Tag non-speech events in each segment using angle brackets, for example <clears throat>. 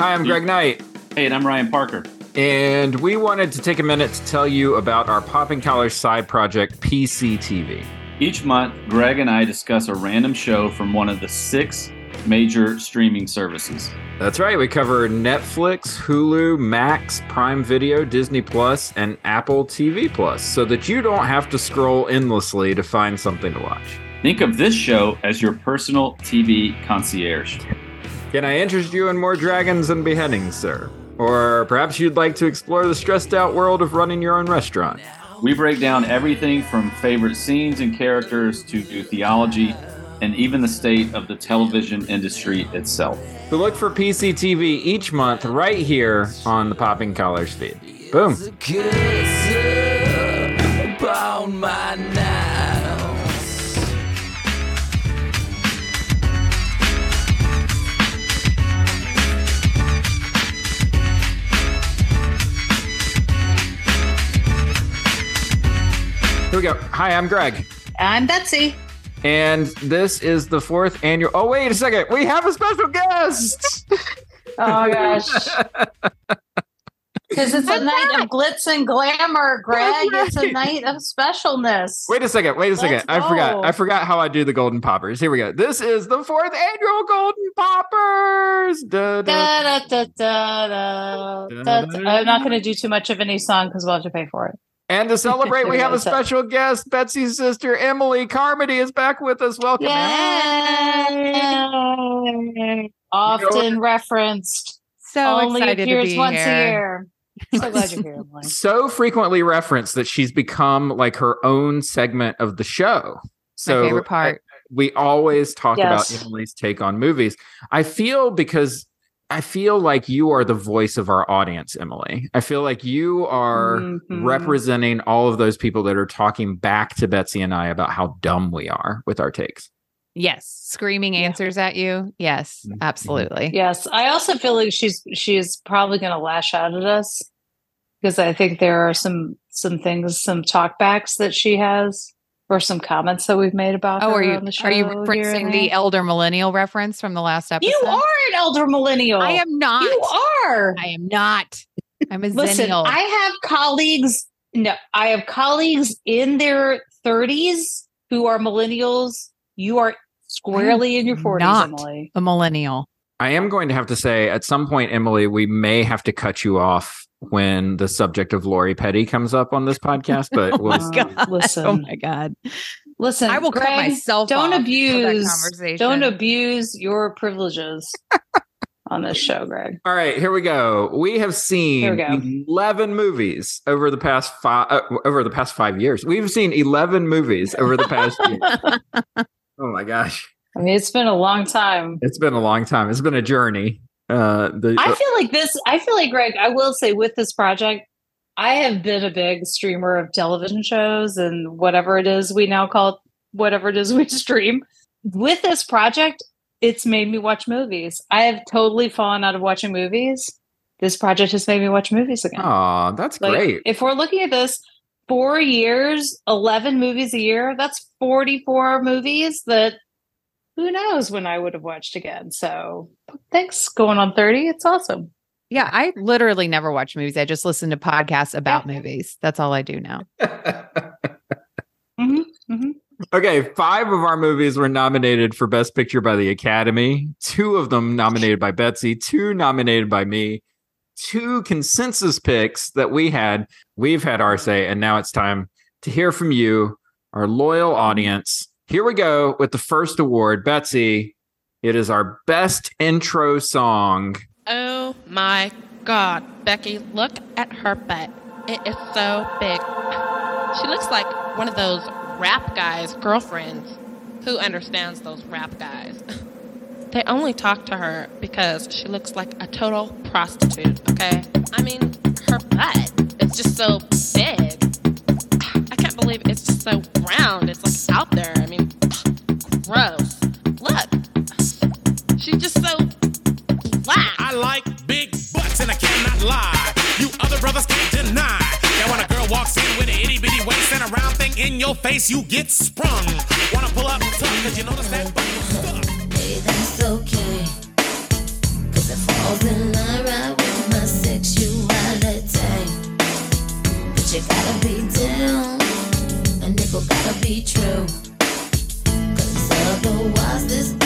Hi, I'm Greg Knight. Hey, and I'm Ryan Parker. And we wanted to take a minute to tell you about our Popping Collars side project, PCTV. Each month, Greg and I discuss a random show from one of the six major streaming services. That's right. We cover Netflix, Hulu, Max, Prime Video, Disney Plus, and Apple TV Plus so that you don't have to scroll endlessly to find something to watch. Think of this show as your personal TV concierge. Can I interest you in more dragons and beheadings, sir? Or perhaps you'd like to explore the stressed out world of running your own restaurant. We break down everything from favorite scenes and characters to new theology and even the state of the television industry itself. So look for PCTV each month right here on the Popping Collars feed. Boom. Here we go. Hi, I'm Greg. I'm Betsy. And this is the fourth annual. Oh, wait a second. We have a special guest. <laughs> oh, gosh. <laughs> Because it's a night of glitz and glamour, Greg. Right. It's a night of specialness. Wait a second. Wait a second. I forgot. I forgot how I do the golden poppers. Here we go. This is the fourth annual golden poppers. Da, da, da, I'm not going to do too much of any song because we'll have to pay for it. And to celebrate, we have a <laughs> special guest. Betsy's sister, Emily Carmody, is back with us. Welcome. Yay. Often referenced. So Only excited appears to be once here. a year. <laughs> So glad you're here, Emily. So frequently referenced that she's become like her own segment of the show. So My favorite uh, part. we always talk Yes. about Emily's take on movies. I feel because I feel like you are the voice of our audience, Emily. I feel like you are Mhm. representing all of those people that are talking back to Betsy and I about how dumb we are with our takes. Yes. Screaming answers at you. Yes, Mhm. absolutely. Yes, I also feel like she's she's probably going to lash out at us because I think there are some some things, some talkbacks that she has, or some comments that we've made about Oh, are you on the show. are you referencing the elder millennial reference from the last episode? You are an elder millennial. I am not. You are. I am not. I'm a Listen, Xennial. I have colleagues. No, I have colleagues in their 30s who are millennials. You are squarely in your 40s, not. Emily. a millennial. I am going to have to say at some point, Emily, we may have to cut you off when the subject of Lori Petty comes up on this podcast, but <laughs> Oh we'll my God. Listen, Oh my god. listen. I will cut myself Don't off for that abuse. conversation. Don't abuse your privileges on this show, Greg. All right, here we go. We have seen we 11 movies over the past five uh, over the past 5 years. We've seen 11 movies over the past year. <laughs> Oh my gosh. I mean, it's been a long time. It's been a long time. It's been a journey. Uh the I feel like this. I feel like Greg. I will say with this project, I have been a big streamer of television shows and whatever it is we now call it, whatever it is we <laughs> stream. With this project, it's made me watch movies. I have totally fallen out of watching movies. This project has made me watch movies again. Oh, that's Like, great. If we're looking at this, four years, eleven movies a year. That's forty-four movies that. Who knows when I would have watched again? So thanks. Going on thirty, it's awesome. Yeah, I literally never watch movies. I just listen to podcasts about movies. That's all I do now. <laughs> hmm hmm Okay, five of our movies were nominated for Best Picture by the Academy. Two of them nominated by Betsy, two nominated by me, two consensus picks that we had. We've had our say, and now it's time to hear from you, our loyal audience. Here we go with the first award. Betsy, it is our best intro song. Oh my god, Becky, look at her butt. It is so big. She looks like one of those rap guys' girlfriends. Who understands those rap guys? <laughs> They only talk to her because she looks like a total prostitute, okay? I mean, her butt is just so big can't believe it's so round. It's like out there. I mean, gross. Look, she's just so flat. I like big butts, and I cannot lie. You other brothers can't deny. Now when a girl walks in with an itty bitty waist and a round thing in your face, you get sprung. Wanna pull up tough, cause you notice that butt was stuck. Hey, that's okay. Cause it falls in line right with my sexuality. But you gotta be down people gotta be true. Cause otherwise this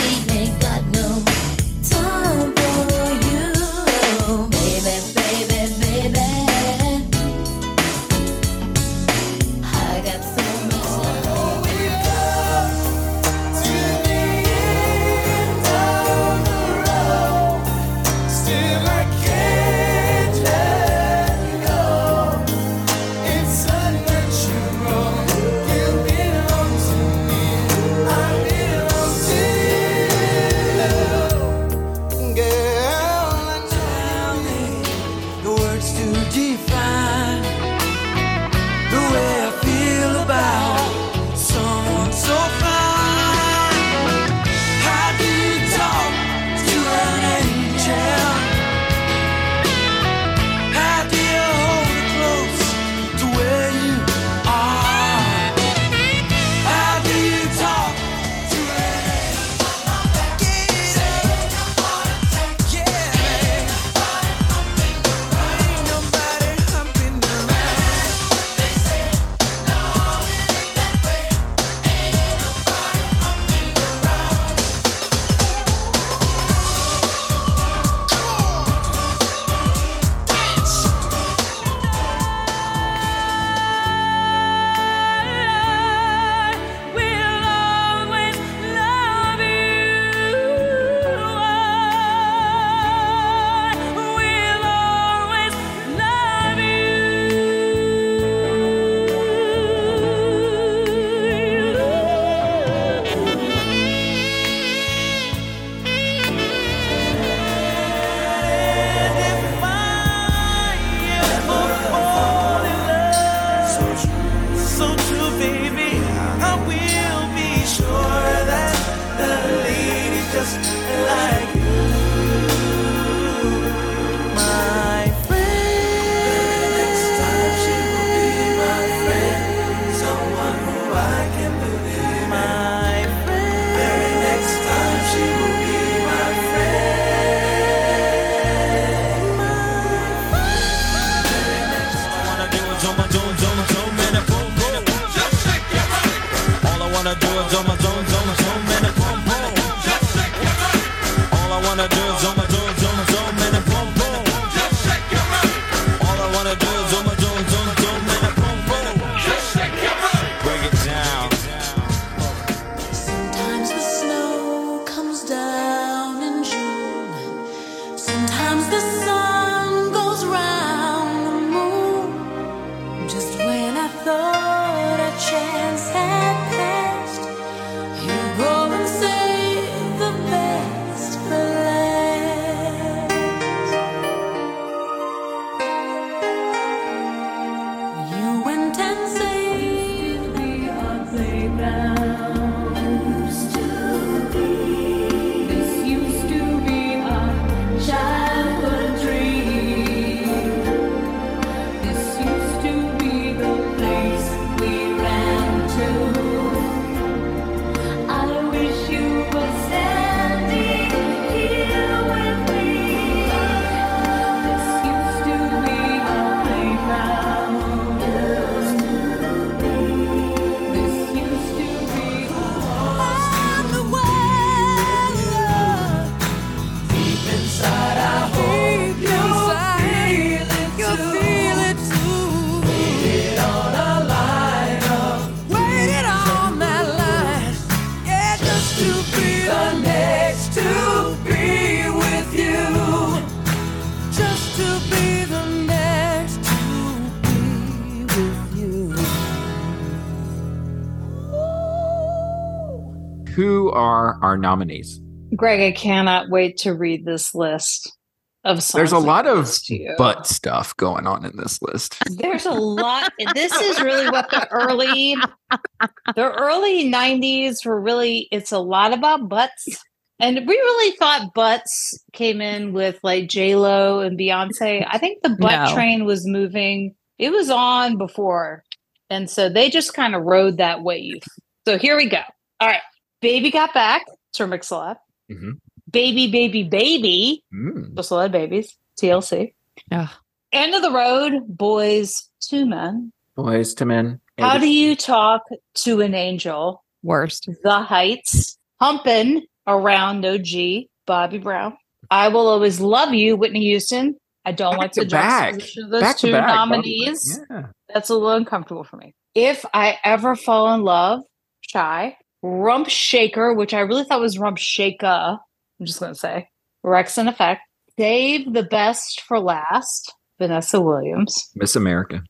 nominees. Greg, I cannot wait to read this list of songs. There's a lot of butt stuff going on in this list. <laughs> There's a lot. this is really what the early the early 90s were really it's a lot about butts. And we really thought butts came in with like J Lo and Beyonce. I think the butt no. train was moving. It was on before. And so they just kind of rode that wave. So here we go. All right. Baby Got Back Sir Mix-a-Lot, mm-hmm. Baby Baby Baby, mm. just a lot of babies, TLC. Yeah. End of the Road, Boyz II Men. Boyz II Men. How do you talk to an angel? Worst. The Heights, humping Around OG, Bobby Brown. I Will Always Love You, Whitney Houston. I don't back like the back of those back two back, nominees. Yeah. That's a little uncomfortable for me. If I ever fall in love, Shai, Rump Shaker, which I really thought was Rump Shaker. I'm just going to say Wreckx-n-Effect. Save the best for last, Vanessa Williams. Miss America.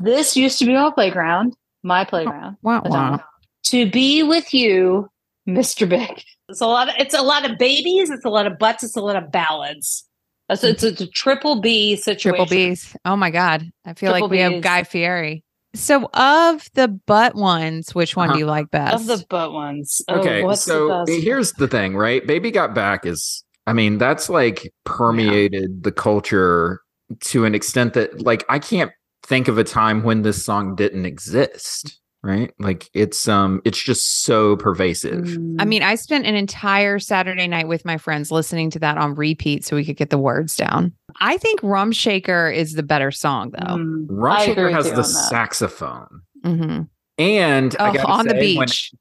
This used to be my playground, my oh, playground. Wow, wow. To be with you, Mr. Big. It's a lot of it's a lot of babies, it's a lot of butts, it's a lot of ballads. It's, it's, it's a triple B situation. Triple B's. Oh my God. I feel Triple like we have Guy Fieri. So of the butt ones, which one Uh-huh. do you like best? Of the butt ones. Oh, Okay, what's so the best? here's the thing, right? Baby Got Back is, I mean, that's like permeated the culture to an extent that, like, I can't think of a time when this song didn't exist, right? Like, it's um, it's just so pervasive. Mm. I mean, I spent an entire Saturday night with my friends listening to that on repeat so we could get the words down. I think Rump Shaker is the better song though. Mm. I Rump Shaker has the on that. saxophone, hmm and I Oh, gotta on the say, when- beach.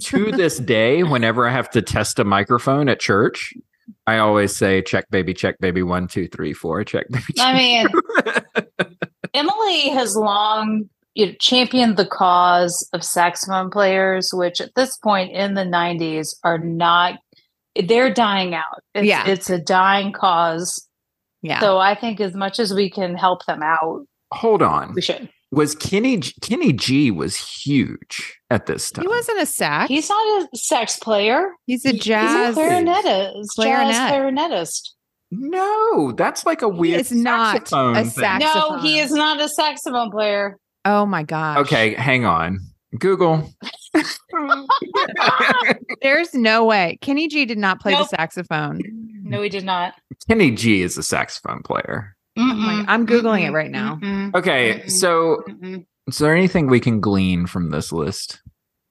<laughs> to this day, whenever I have to test a microphone at church, I always say, "Check, baby, check, baby, one, two, three, four, check, baby." Check. I mean, <laughs> Emily has long you know, championed the cause of saxophone players, which at this point in the 90s are not, they're dying out. It's, Yeah. It's a dying cause. Yeah. So I think as much as we can help them out, Hold on. we should. Was Kenny G- Kenny G was huge at this time? he wasn't a sax. He's not a sax player. He's a he- jazz. He's a clarinetist. Clarinet. Jazz clarinetist. No, that's like a weird is not saxophone a thing. No, he is not a saxophone player. Oh my gosh. Okay, hang on. Google. <laughs> There's no way. Kenny G did not play Nope. the saxophone. No, he did not. Kenny G is a saxophone player. My- I'm Googling it right now. Okay, Mm-mm. so Mm-mm. is there anything we can glean from this list?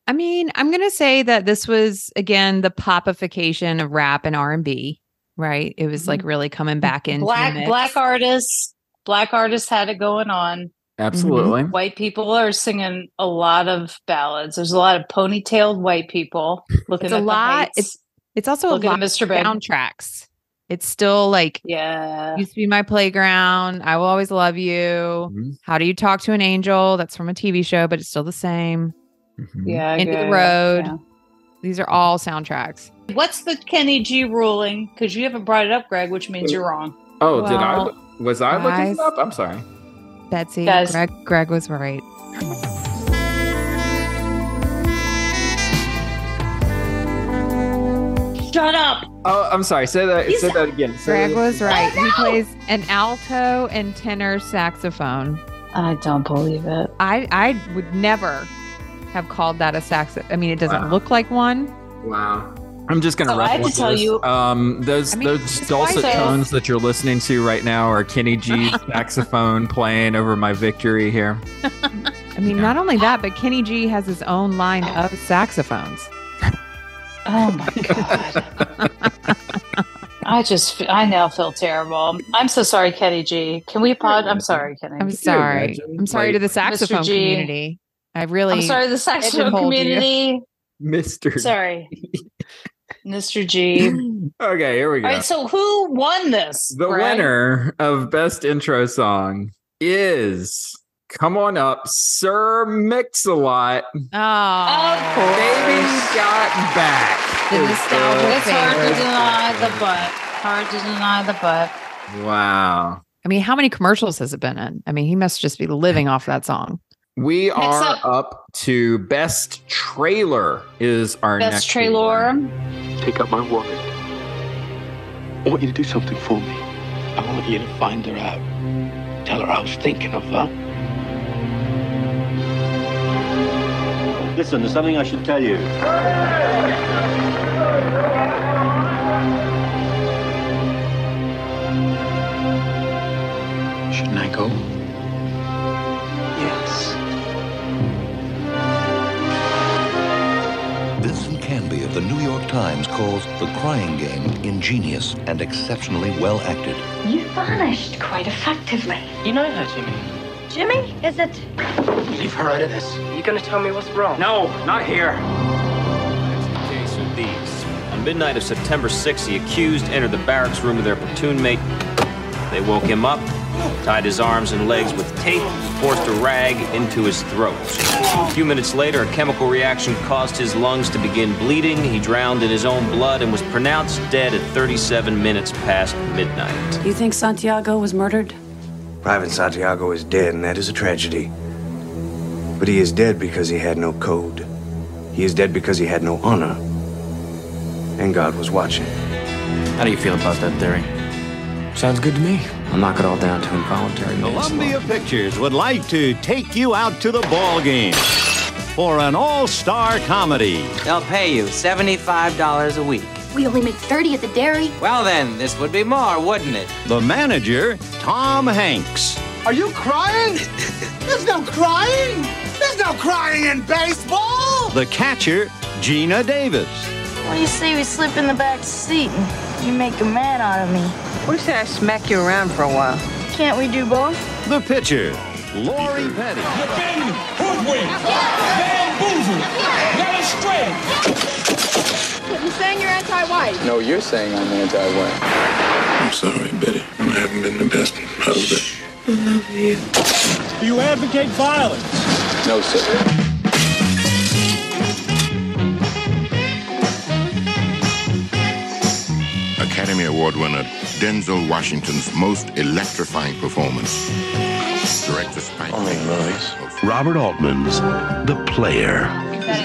I mean, I'm going to say that this was again the popification of rap and R&B, right? It was like mm-hmm. really coming back into the black black artists black artists had it going on Absolutely. white people are singing a lot of ballads there's a lot of ponytailed white people <laughs> looking It's a at the lot- it's- It's also a lot at mr big soundtracks. It's still like yeah used to be my playground. I will always love you. Mhm, How do you talk to an angel? That's from a TV show, but it's still the same. mhm. yeah Into the road. yeah. These are all soundtracks. what's the kenny g ruling because you haven't brought it up greg which means you're wrong Oh, did I? Was I looking guys- it up? I'm sorry. Betsy, Guys. Greg, Greg was right. shut up Oh, I'm sorry. Say that. He's- say that again. Say Greg was right. He plays an alto and tenor saxophone. i don't believe it I I would never have called that a sax. I mean, it doesn't Wow. look like one. Wow. I'm just gonna. So I have to reference tell this. you- Um, those I mean, those dulcet tones that you're listening to right now are Kenny G's <laughs> saxophone playing over my victory here. <laughs> I mean, Yeah. not only that, but Kenny G has his own line of saxophones. <laughs> oh my god i just I now feel terrible i'm so sorry kenny g can we pod i'm sorry kenny I'm sorry. I'm sorry to the saxophone community. I really. i'm sorry the saxophone pigeonholed you. community Mister. sorry mr g <clears throat> Okay, here we go. All right, so who won this? the Greg? winner of best intro song is come on up, Sir Mix-a-Lot. Oh, Of course. Baby got back. The is nostalgia It's hard to deny the butt. Hard to deny the butt. Wow. I mean, how many commercials has it been in? I mean, he must just be living off that song. We are up- up. to best trailer is our Best next trailer. one. Take up my wallet. I want you to do something for me. I want you to find her out. Tell her I was thinking of her. Listen, there's something I should tell you. Shouldn't I go? The New York Times calls The Crying Game ingenious and exceptionally well acted. You vanished quite effectively. You know her, Jimmy. Jimmy, is it? Leave her out of this. You gonna tell me what's wrong? No, not here. case of these. On midnight of September 6th, the accused entered the barracks room of their platoon mate. They woke him up, tied his arms and legs with tape, forced a rag into his throat. A few minutes later, a chemical reaction caused his lungs to begin bleeding. He drowned in his own blood and was pronounced dead at 37 minutes past midnight. You think Santiago was murdered? Private Santiago is dead, and that is a tragedy. But he is dead because he had no code. He is dead because he had no honor. And God was watching. How do you feel about that theory? Sounds good to me. I'll knock it all down to involuntary Columbia Pictures would like to take you out to the ball game for an all-star comedy. They'll pay you $75 a week. We only make 30 at the dairy. Well, then, this would be more, wouldn't it? The manager, Tom Hanks. Are you crying? <laughs> There's no crying. There's no crying in baseball. The catcher, Geena Davis. What do you say we slip in the back seat and you make a man out of me? What do you say I smack you around for a while? Can't we do both? The pitcher, Lori Petty. You've been hoodwinked, bamboozled, led astray. But you're saying you're anti-white. No, you're saying I'm anti-white. I'm sorry, Betty. I haven't been the best husband. I love you. Do you advocate violence? No, sir. Academy Award winner Denzel Washington's most electrifying performance. Director Spike. Only movies. Robert Altman's The Player.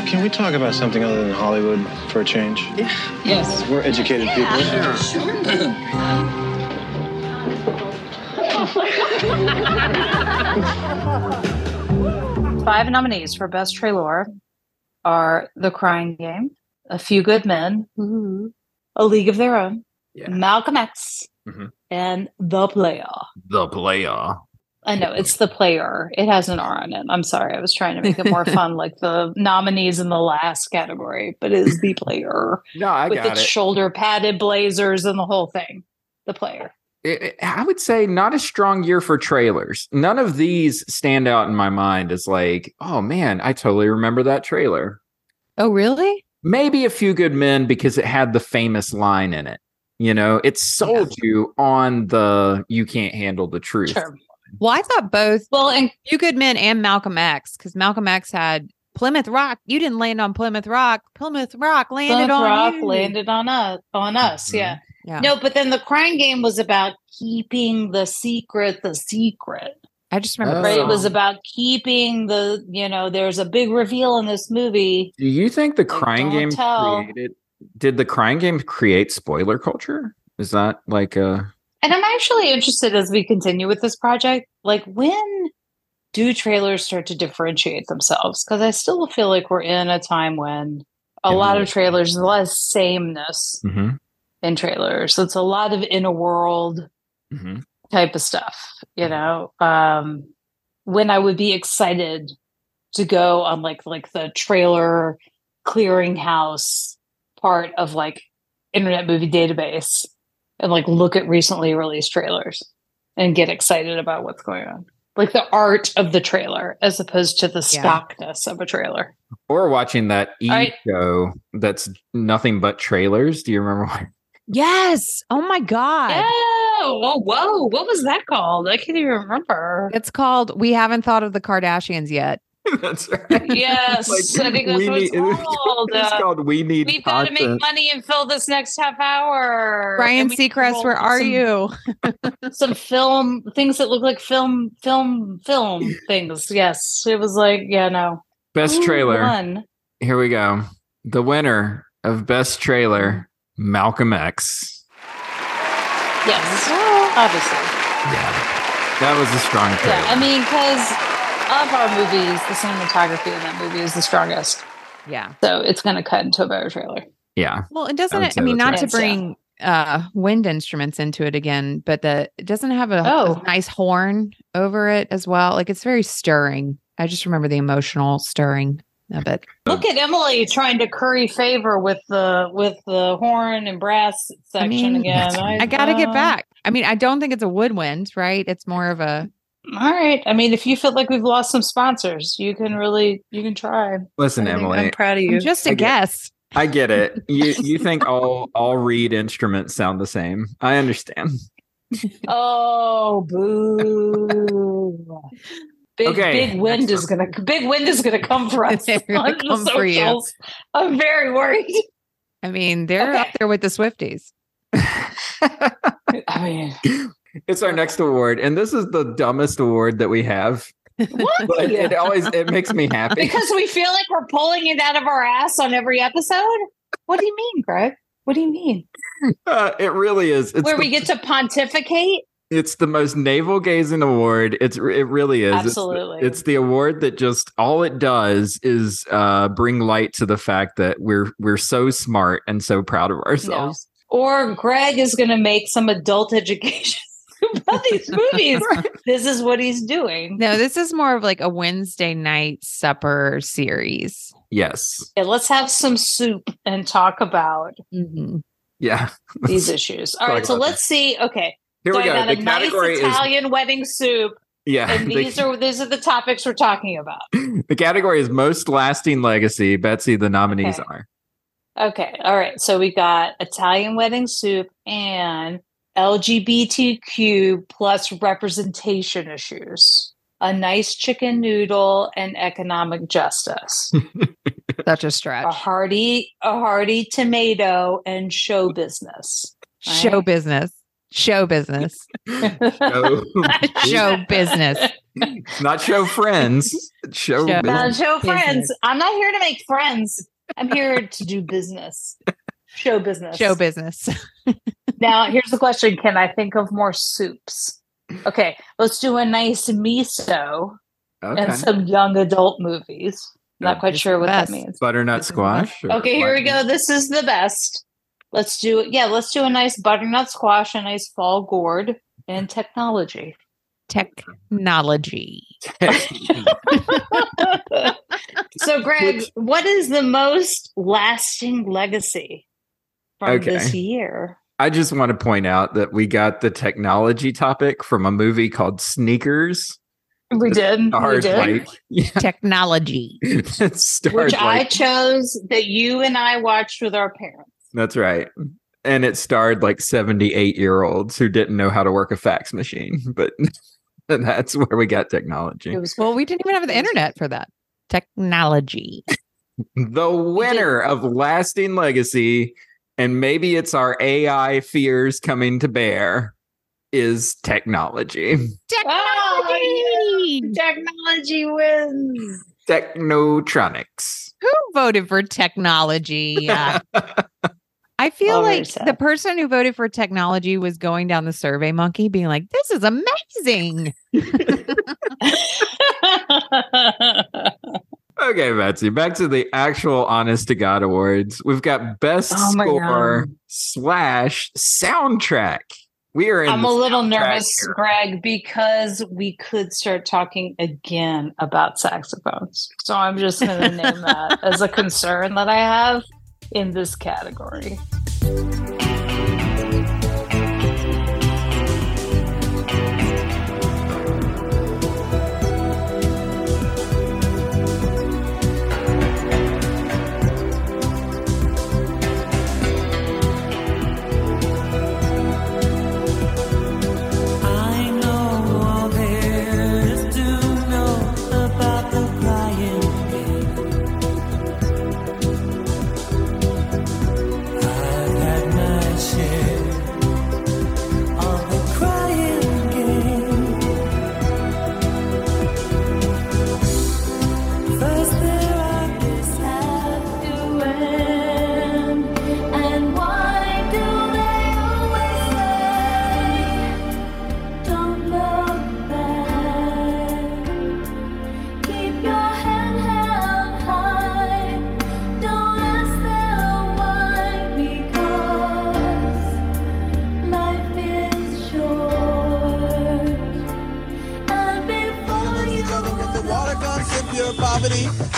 Can we talk about something other than Hollywood for a change? Yes. We're educated people. Sure. <laughs> Five nominees for Best Trailer are The Crying Game, A Few Good Men, mm-hmm. A League of Their Own, Malcolm X, Mhm. and The Player. The player. I know it's the player. It has an R on it. I'm sorry. I was trying to make it more <laughs> fun, like the nominees in the last category, but it is the player. <laughs> No, I with got its it. shoulder padded blazers and the whole thing. The player. It- it- I would say not a strong year for trailers. None of these stand out in my mind as like, oh man, I totally remember that trailer. Oh, really? Maybe a few good men because it had the famous line in it. You know, it sold you on the you can't handle the truth. Sure. Well, I thought both. Well, and You Good Men and Malcolm X, because Malcolm X had Plymouth Rock. You didn't land on Plymouth Rock. Plymouth Rock landed Plymouth on Rock you. landed on us. On us, mm-hmm. yeah. Yeah. No, but then the crying game was about keeping the secret the secret. I just remember. the Right? It was about keeping the, you know, there's a big reveal in this movie. Do you think the crying game tell. created did the crying game create spoiler culture? Is that like a And I'm actually interested as we continue with this project, like when do trailers start to differentiate themselves? Because I still feel like we're in a time when a lot of trailers, a lot of sameness Mhm. in trailers. So it's a lot of in a world Mhm. type of stuff, you know. Um when I would be excited to go on like like the trailer clearinghouse part of like Internet Movie Database and like look at recently released trailers and get excited about what's going on. Like the art of the trailer as opposed to the Yeah. stockness of a trailer. or watching that E I- show that's nothing but trailers? Do you remember what Yes. Oh my God. Oh, whoa, whoa. What was that called? I can't even remember. It's called We Haven't Thought of the Kardashians Yet. <laughs> That's right. Yes, Like, I think that's we what it's need- <laughs> called. it's Uh, called We Need We've got to make money and fill this next half hour. Brian And we need to Seacrest, where are some- you? <laughs> Some film things that look like film, film, film things. Yes, it was like yeah, no. Best Who trailer. won? Here we go. The winner of best trailer, Malcolm X. Yes, obviously. Yeah, That was a strong trailer. Yeah, I mean, because of our movies, the cinematography in that movie is the strongest. Yeah. So it's going to cut into a better trailer. Yeah. Well, it doesn't. I, say mean, not right. to Yes, yeah. bring uh wind instruments into it again, but the it doesn't have a, a Oh. nice horn over it as well. Like it's very stirring. I just remember the emotional stirring of it. Look at Emily trying to curry favor with the with the horn and brass section I mean, again. I got to get back. I mean, I don't think it's a woodwind, right? It's more of a All right. I mean, if you feel like we've lost some sponsors, you can really you can try. Listen, Emily. I'm proud of you. I'm just a I get- guess. I get it. You you think all all reed instruments sound the same? I understand. <laughs> Oh, boo! Big Okay, big wind is gonna big wind is gonna come for us <laughs> They're the come for you. I'm very worried. I mean, they're up there with the Swifties. <laughs> I mean, It's our next award, and this is the dumbest award that we have. what? But it always it makes me happy. because we feel like we're pulling it out of our ass on every episode. What do you mean, Greg? What do you mean? Uh, it really is. It's Where the, we get to pontificate? it's the most navel gazing award. It's it really is. It's the- Absolutely. It's, the award that just all it does is uh, bring light to the fact that we're we're so smart and so proud of ourselves. Or Greg is going to make some adult <laughs> education about these movies. <laughs> This is what he's doing. No, this is more of like a Wednesday night supper series. Yes. Okay, let's have some soup and talk about Mhm. Yeah. these <laughs> issues. All right, so about let's see. Okay, Here so we I go. The a nice category is Italian wedding soup, yeah. and the- these are these are the topics we're talking about. <laughs> the category is most lasting legacy. Betsy, the nominees Okay. are. Okay. All right. So we got Italian wedding soup and LGBTQ plus representation issues, a nice chicken noodle, and economic justice. <laughs> Such a stretch. a hearty, a hearty tomato, and show business. Show business. Show business. <laughs> Show, <laughs> Show business. not show friends. Show, Show- business. show Business. friends. I'm not here to make friends. I'm here to do business. Show business. Show business. <laughs> Now, here's the question Can I think of more soups? Okay, let's do a nice miso Okay. and some young adult movies. Not quite sure what best. that means. Butternut squash. Okay, here we go. This is the best. Let's do it. Yeah, let's do a nice butternut squash, a nice fall gourd, and technology. Technology. <laughs> so, Greg, what is the most lasting legacy from Okay. this year? I just want to point out that we got the technology topic from a movie called Sneakers. We did. We did. like, yeah, Technology. <laughs> it starred Which I chose that you and I watched with our parents. That's right. And it starred like 78 year olds who didn't know how to work a fax machine. <laughs> But and <laughs> that's where we got technology. It was Well, we didn't even have the internet for that. Technology. The winner of Lasting Legacy, and maybe it's our AI fears coming to bear, is technology. Oh, technology wins. Technotronics. Who voted for technology? Uh, <laughs> I feel like the person who voted for technology was going down the survey monkey being like, this is amazing. <laughs> <laughs> Okay, Betsy, back to the actual honest to God awards. We've got best Oh score God. slash soundtrack. We are in I'm a little nervous, era. Greg, because we could start talking again about saxophones. So I'm just going to name that as a concern that I have in this category.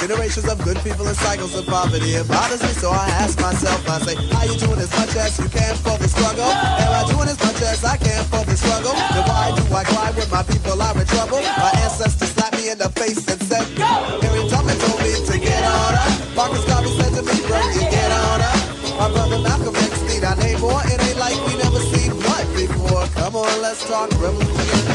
Generations of good people and cycles of poverty. It bothers me, so I ask myself, I say, How you doing as much as you can for the struggle? Am I doing as much as I can for the struggle? Then why do I cry when my people are in trouble? My ancestors slapped me in the face and said, Go! Harry Tubman told me to get on up. Marcus Garvey said to me, bro, you get on up. My brother Malcolm X need name more. It ain't like we never seen blood before. Come on, let's talk revolution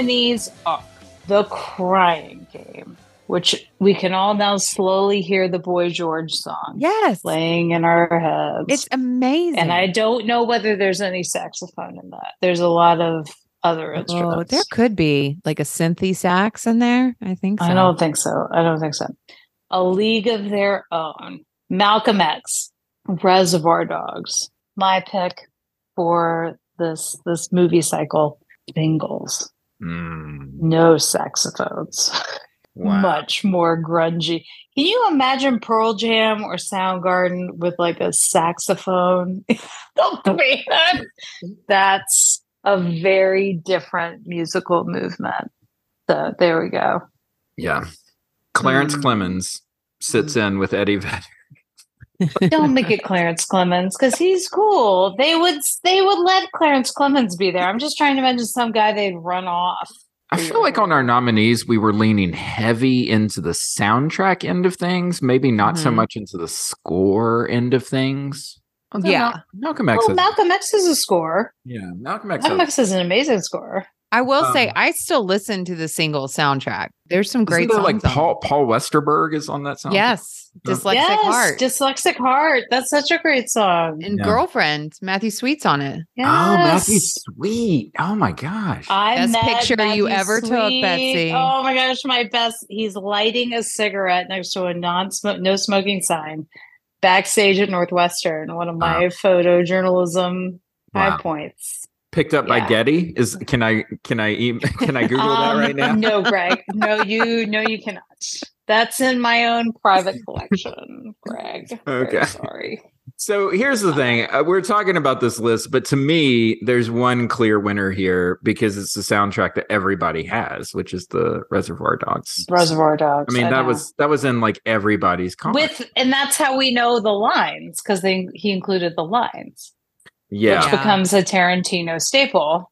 nominees are The Crying Game, which we can all now slowly hear the Boy George song. Yes. Playing in our heads. It's amazing. and I don't know whether there's any saxophone in that. There's a lot of other Oh, instruments. there could be like a synthy sax in there. I think so. I don't think so. I don't think so. A League of Their Own. Malcolm X. Reservoir Dogs. My pick for this this movie cycle. Singles. Mm, No saxophones. <laughs> wow. Much more grungy. Can you imagine Pearl Jam or Soundgarden with like a saxophone? <laughs> oh <laughs> that's a very different musical movement. So there we go. Yeah. Clarence Mm. Clemons sits in with Eddie Vedder. Don't make it Clarence Clemons because he's cool. They would they would let Clarence Clemons be there. I'm just trying to imagine some guy they'd run off. I feel like on our nominees, we were leaning heavy into the soundtrack end of things, maybe not so Mhm. much into the score end of things. Although Yeah. Mal- Malcolm X. Has- Malcolm X is a score. yeah, Malcolm X. Malcolm has- X is an amazing score. I will say Um, I still listen to the single soundtrack. There's some great there, songs. like on. Paul Paul Westerberg is on that song. Yes, dyslexic yes, heart Dyslexic Heart. That's such a great song. and Yeah. girlfriend Matthew Sweet's on it. Yes. Oh, Matthew Sweet. Oh my gosh. I Best met picture you Matthew ever took, Sweet. Betsy. Oh my gosh, my best. He's lighting a cigarette next to a non-smoke, no smoking sign backstage at Northwestern. One of my photojournalism high points. Picked up by Getty. Is can I can I e- can I Google that Um, right now? No, <laughs> Greg. No, you no, you cannot. That's in my own private <laughs> collection, Greg. Very Okay. sorry. So here's the thing. Uh, we're talking about this list, but to me, there's one clear winner here because it's the soundtrack that everybody has, which is the Reservoir Dogs. Reservoir Dogs. I mean, that know. was that was in like everybody's car. with, and that's how we know the lines because they he included the lines, yeah. which becomes a Tarantino staple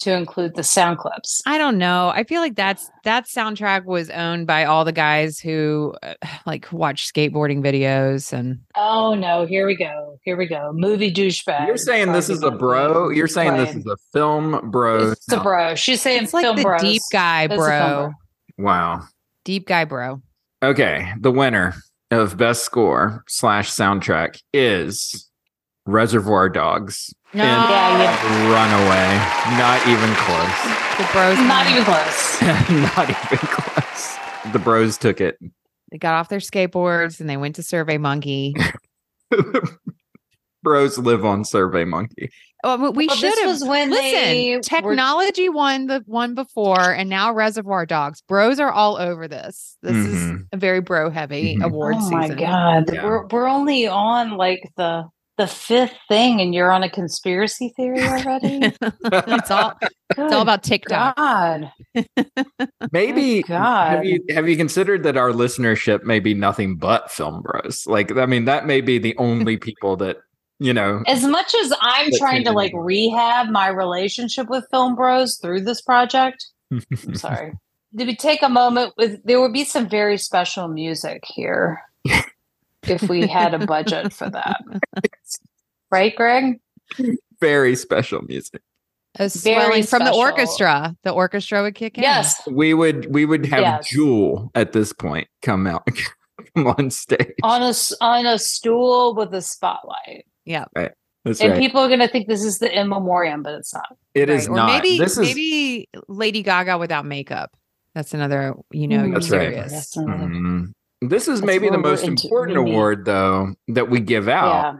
to include the sound clips. I don't know. I feel like that's that soundtrack was owned by all the guys who uh, like watch skateboarding videos and Oh no! Here we go. Here we go. Movie douchebag. You're saying this is a bro. You're saying this is a film bro. It's a bro. She's saying it's like film the bros. deep guy It's a film bro. Wow. Deep guy bro. Okay, the winner of best score slash soundtrack is Reservoir Dogs. No. and Yeah, Runaway. Not even close. The bros Not even close. <laughs> Not even close. The bros took it. they got off their skateboards and they went to Survey Monkey. <laughs> Bros live on Survey Monkey. Oh, we Well, should this have. was when they Listen, were- technology won the one before, and now Reservoir Dogs. Bros are all over this. This is Mhm. a very bro heavy Mhm. award oh season. my god, Yeah. we're we're only on like the the fifth thing, and you're on a conspiracy theory already. <laughs> it's all it's all about TikTok. God. maybe God. have you have you considered that our listenership may be nothing but film bros? Like, I mean, that may be the only <laughs> people that you know. As much as I'm trying to to like rehab my relationship with Film Bros through this project, I'm <laughs> sorry. Did we take a moment with there would be some very special music here if we had a budget for that. Right, Greg? Very special music. A Very swelling from the orchestra. The orchestra would kick in. Yes. We would we would have Yes. Jewel at this point come out <laughs> come on stage. On a s- on a stool with a spotlight. Yeah. Right. That's and right. people are gonna think this is the in memoriam, but it's not. It is Or not. maybe this is maybe Lady Gaga without makeup. That's another, you know, Mm. you're That's right. serious. That's another- Mhm. This is That's maybe the most into- important award, though, that we give out.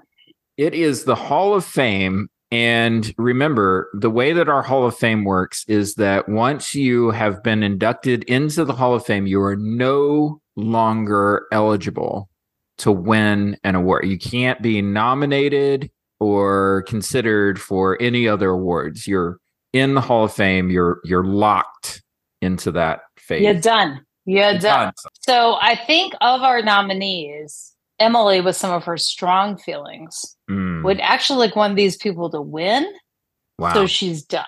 Yeah. It is the Hall of Fame. And remember, the way that our Hall of Fame works is that once you have been inducted into the Hall of Fame, you are no longer eligible to win an award. You can't be nominated or considered for any other awards. You're in the Hall of Fame. You're you're locked into that phase. You're done. You're You're done. done. So I think of our nominees, Emily, with some of her strong feelings, Mm, would actually like one of these people to win. wow. So she's done.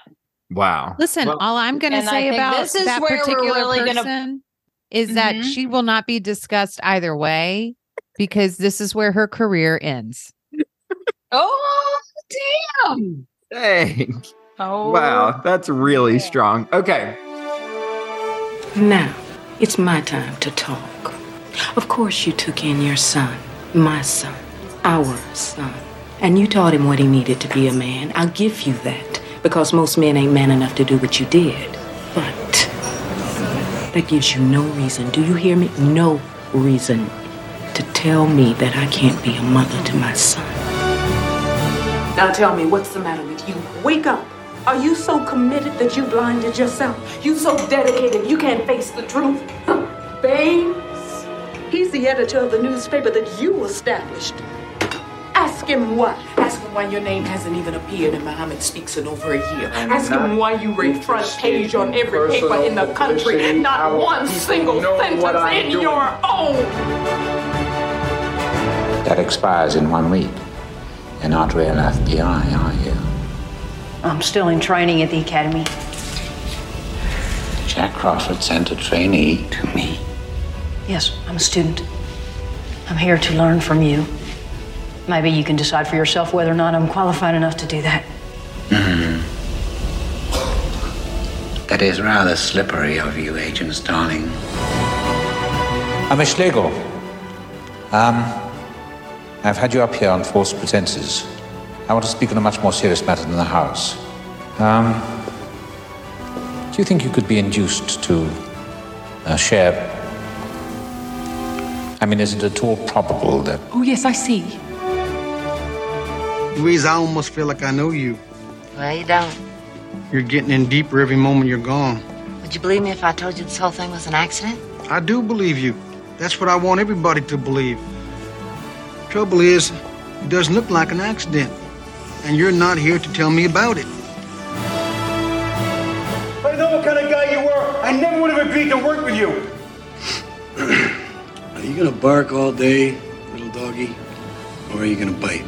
wow. Listen, Well- all I'm going to say about this is that where we're particular really gonna- person is that Mhm. she will not be discussed either way because this is where her career ends. Oh damn! Dang. Oh Wow, that's really strong. Okay. Now, it's my time to talk. Of course, you took in your son, my son, our son, and you taught him what he needed to be a man. I'll give you that, because most men ain't man enough to do what you did. But that gives you no reason, do you hear me? No reason to tell me that I can't be a mother to my son. Now tell me, what's the matter with you? Wake up. Are you so committed that you blinded yourself? You so dedicated you can't face the truth? Baines, he's the editor of the newspaper that you established. Ask him why. Ask him why your name hasn't even appeared in Muhammad Speaks in over a year. Ask him why you rate front page on every paper in the country. Not one single sentence in your own. That expires in one week. You're not real FBI, are you? I'm still in training at the academy. Jack Crawford sent a trainee to me. Yes, I'm a student. I'm here to learn from you. Maybe you can decide for yourself whether or not I'm qualified enough to do that. That is rather slippery of you, Agent Starling. I'm a Schlegel, um, I've had you up here on false pretenses. I want to speak on a much more serious matter than the House. Um, do you think you could be induced to uh, share? I mean, is it at all probable that Oh, yes, I see. Louise, I almost feel like I know you. Well, you don't. You're getting in deeper every moment you're gone. Would you believe me if I told you this whole thing was an accident? I do believe you. That's what I want everybody to believe. Trouble is, it doesn't look like an accident. And you're not here to tell me about it. I know what kind of guy you were. I never would have agreed to work with you. <clears throat> Are you gonna bark all day, little doggy? Or are you gonna bite?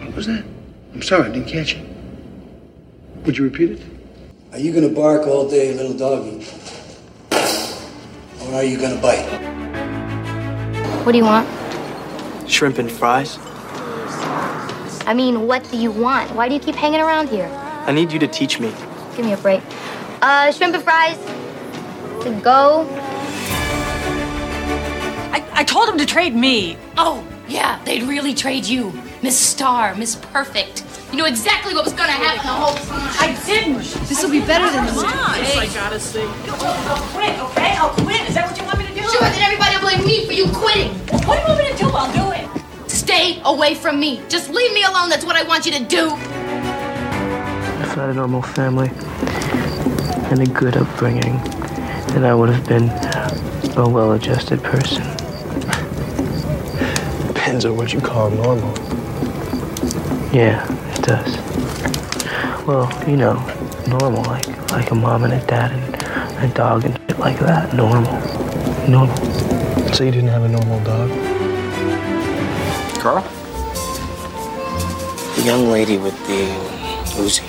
What was that? I'm sorry, I didn't catch it. Would you repeat it? Are you gonna bark all day, little doggy? Or are you gonna bite? What do you want? Shrimp and fries. I mean, what do you want? Why do you keep hanging around here? I need you to teach me. Give me a break. Uh, shrimp and fries. To go. I, I told him to trade me. Oh, yeah, they'd really trade you. Miss Star, Miss Perfect. You knew exactly what was gonna happen the whole time. I didn't. This will be better than the Yes, I gotta sing. I'll quit, okay? I'll quit. Is that what you want me to do? Sure, then everybody will blame me for you quitting. What do you want me to do? I'll do it. Stay away from me. Just leave me alone. That's what I want you to do. If I had a normal family and a good upbringing, then I would have been a well adjusted person. Depends on what you call normal. Yeah, it does. Well, you know, normal, like like a mom and a dad and a dog and shit like that. Normal, normal. So you didn't have a normal dog? Carl? The young lady with the Uzi,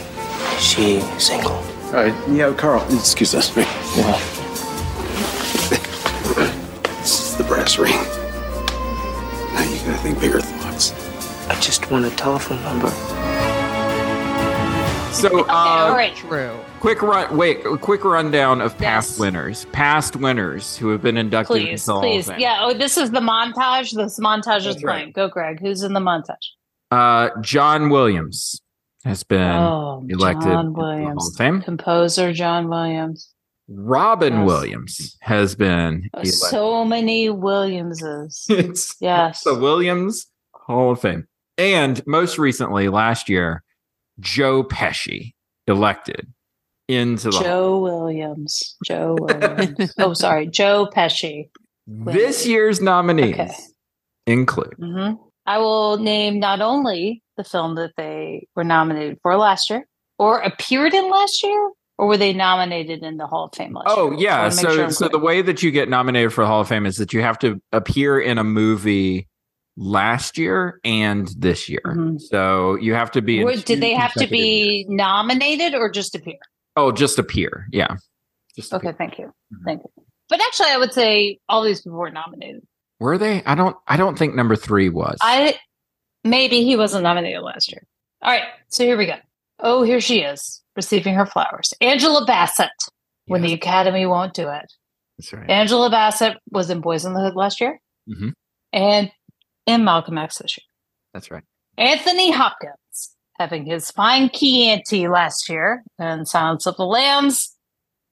is she single? All right, yeah, Carl, excuse us. Yeah. This is the brass ring. Now you gotta think bigger thoughts. I just want a telephone number. So, uh, all right. True. quick run. Wait, a quick rundown of past Yes. winners. Past winners who have been inducted into Please, the Hall of please. Fame. Yeah. Oh, this is the montage. This montage is That's right. playing. Go, Greg. Who's in the montage? Uh, John Williams has been oh, elected John into the Hall Williams. of Fame. Composer John Williams. Robin Yes. Williams has been Oh, elected. So many Williamses. <laughs> it's yes. the Williams Hall of Fame. And most recently, last year, Joe Pesci elected into the Hall. Joe Williams. Joe Williams. oh, sorry. <laughs> Joe Pesci. This year's nominees Okay. include hmm I will name not only the film that they were nominated for last year or appeared in last year, or were they nominated in the Hall of Fame last year? Oh yeah, wanna so sure so the way that you get nominated for the Hall of Fame is that you have to appear in a movie last year and this year. So you have to be. two did they have to consecutive years. be nominated or just appear? Oh, just appear. Yeah. Just Okay, thank you. Mm-hmm. Thank you. But actually, I would say all these people were nominated. were they? I don't. I don't think number three was. I maybe he wasn't nominated last year. All right, so here we go. Oh, here she is receiving her flowers. Angela Bassett. When the Academy won't do it. That's right. Angela Bassett was in Boyz n the Hood last year hmm and in Malcolm X this year. That's right. Anthony Hopkins having his fine Chianti last year and Silence of the Lambs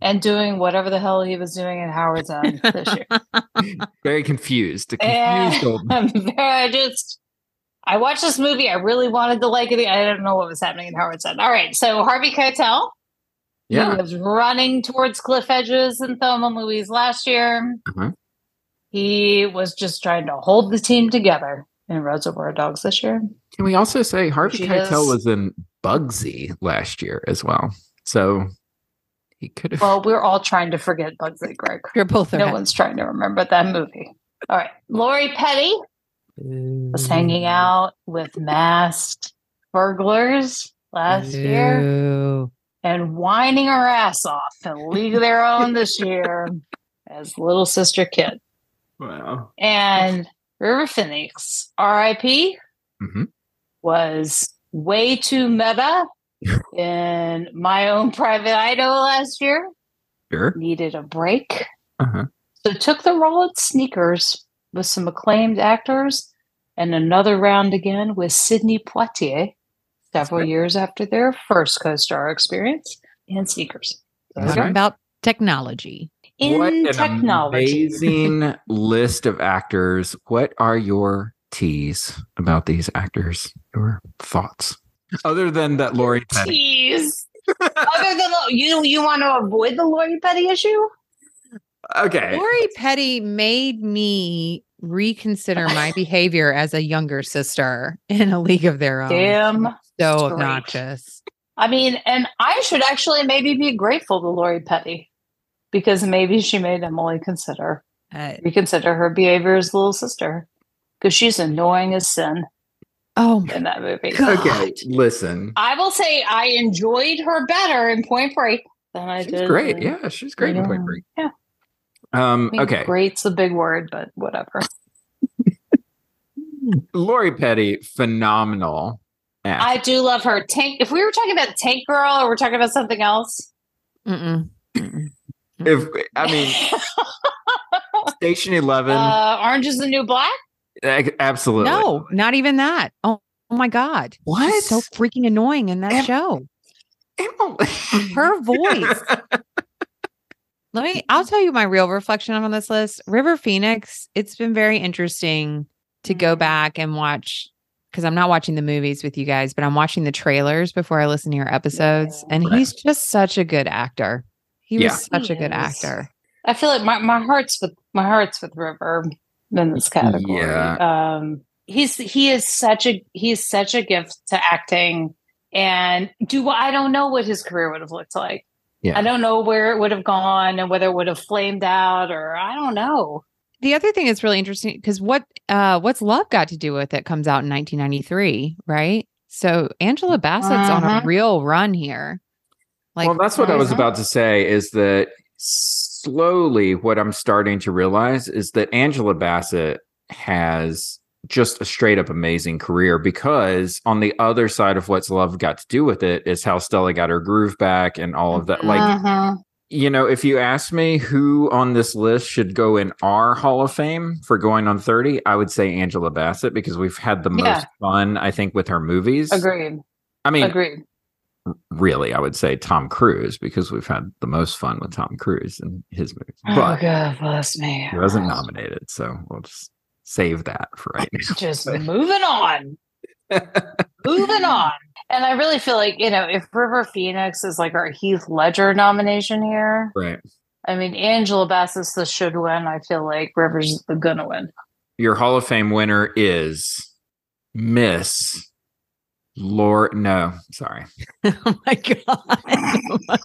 and doing whatever the hell he was doing in Howard's End this year. <laughs> Very confused. Confused old. I'm <laughs> I just I watched this movie. I really wanted to like it. I didn't know what was happening in Howard's End. All right, so Harvey Keitel. Yeah. He was running towards cliff edges in Thelma and Louise last year. Uh-huh. He was just trying to hold the team together in Reservoir Dogs this year. Can we also say Harvey She Keitel is- was in Bugsy last year as well? So he could have. Well, we're all trying to forget Bugsy Greg. You're both. No threat. one's trying to remember that movie. All right. Lori Petty was hanging out with masked burglars last year and whining her ass off and League of Their Own this year <laughs> as little sister kid. Wow. And River Phoenix, RIP, Mhm. was way too meta <laughs> in my own private Idaho last year. Sure. Needed a break. Uh-huh. So took the role at Sneakers with some acclaimed actors and another round again with Sidney Poitier several years after their first co-star experience in Sneakers. So That's Talking right. about technology. In what an technology. amazing <laughs> list of actors. What are your teas about these actors? Your thoughts, other than that Lori <laughs> Petty. Tease. Other than you, you want to avoid the Lori Petty issue? Okay. Lori Petty made me reconsider my <laughs> behavior as a younger sister in a league of their own. Damn so straight. obnoxious. I mean, and I should actually maybe be grateful to Lori Petty because maybe she made Emily consider Uh, reconsider her behavior as little sister because she's annoying as sin oh in that movie. Okay. Listen. I will say I enjoyed her better in Point Break than I She's did. great. in- Yeah, she's great in Point Break. Yeah. Um, I mean, okay. Great's a big word, but whatever. <laughs> Lori Petty, phenomenal. actor. I do love her. Tank. If we were talking about Tank Girl or we're talking about something else, Mm-mm. If I mean Station Eleven, <laughs> uh, Orange is the New Black. absolutely. No, not even that. Oh, oh my God. What? She's so freaking annoying in that show. Her <laughs> voice. Let me, I'll tell you my real reflection on this list. River Phoenix, it's been very interesting to go back and watch because I'm not watching the movies with you guys, but I'm watching the trailers before I listen to your episodes. And Right. he's just such a good actor. He Yeah. was such He a good is. actor. I feel like my, my heart's with my heart's with River in this category. Yeah. Um, he's he is such a he's such a gift to acting And do I don't know what his career would have looked like. Yeah. I don't know where it would have gone and whether it would have flamed out or I don't know. The other thing that's really interesting because what uh what's love got to do with it comes out in 1993, right? So Angela Bassett's on a Uh-huh. real run here. Like well, that's what I was uh-huh. about to say is that slowly what I'm starting to realize is that Angela Bassett has just a straight up amazing career because on the other side of what's love got to do with it is how Stella got her groove back and all of that. Like, Uh-huh. you know, if you ask me who on this list should go in our Hall of Fame for going on 30, I would say Angela Bassett because we've had the most Yeah. fun, I think, with her movies. Agreed. I mean, Agreed. Really, I would say Tom Cruise because we've had the most fun with Tom Cruise and his movies. Oh God bless me. he wasn't nominated, so we'll just save that for right <laughs> now. Just moving on. <laughs> moving on. And I really feel like, you know, if River Phoenix is like our Heath Ledger nomination here, Right. I mean, Angela Bassett's the should win. I feel like River's the gonna win. Your Hall of Fame winner is Miss Lord. No, sorry. <laughs> oh my god.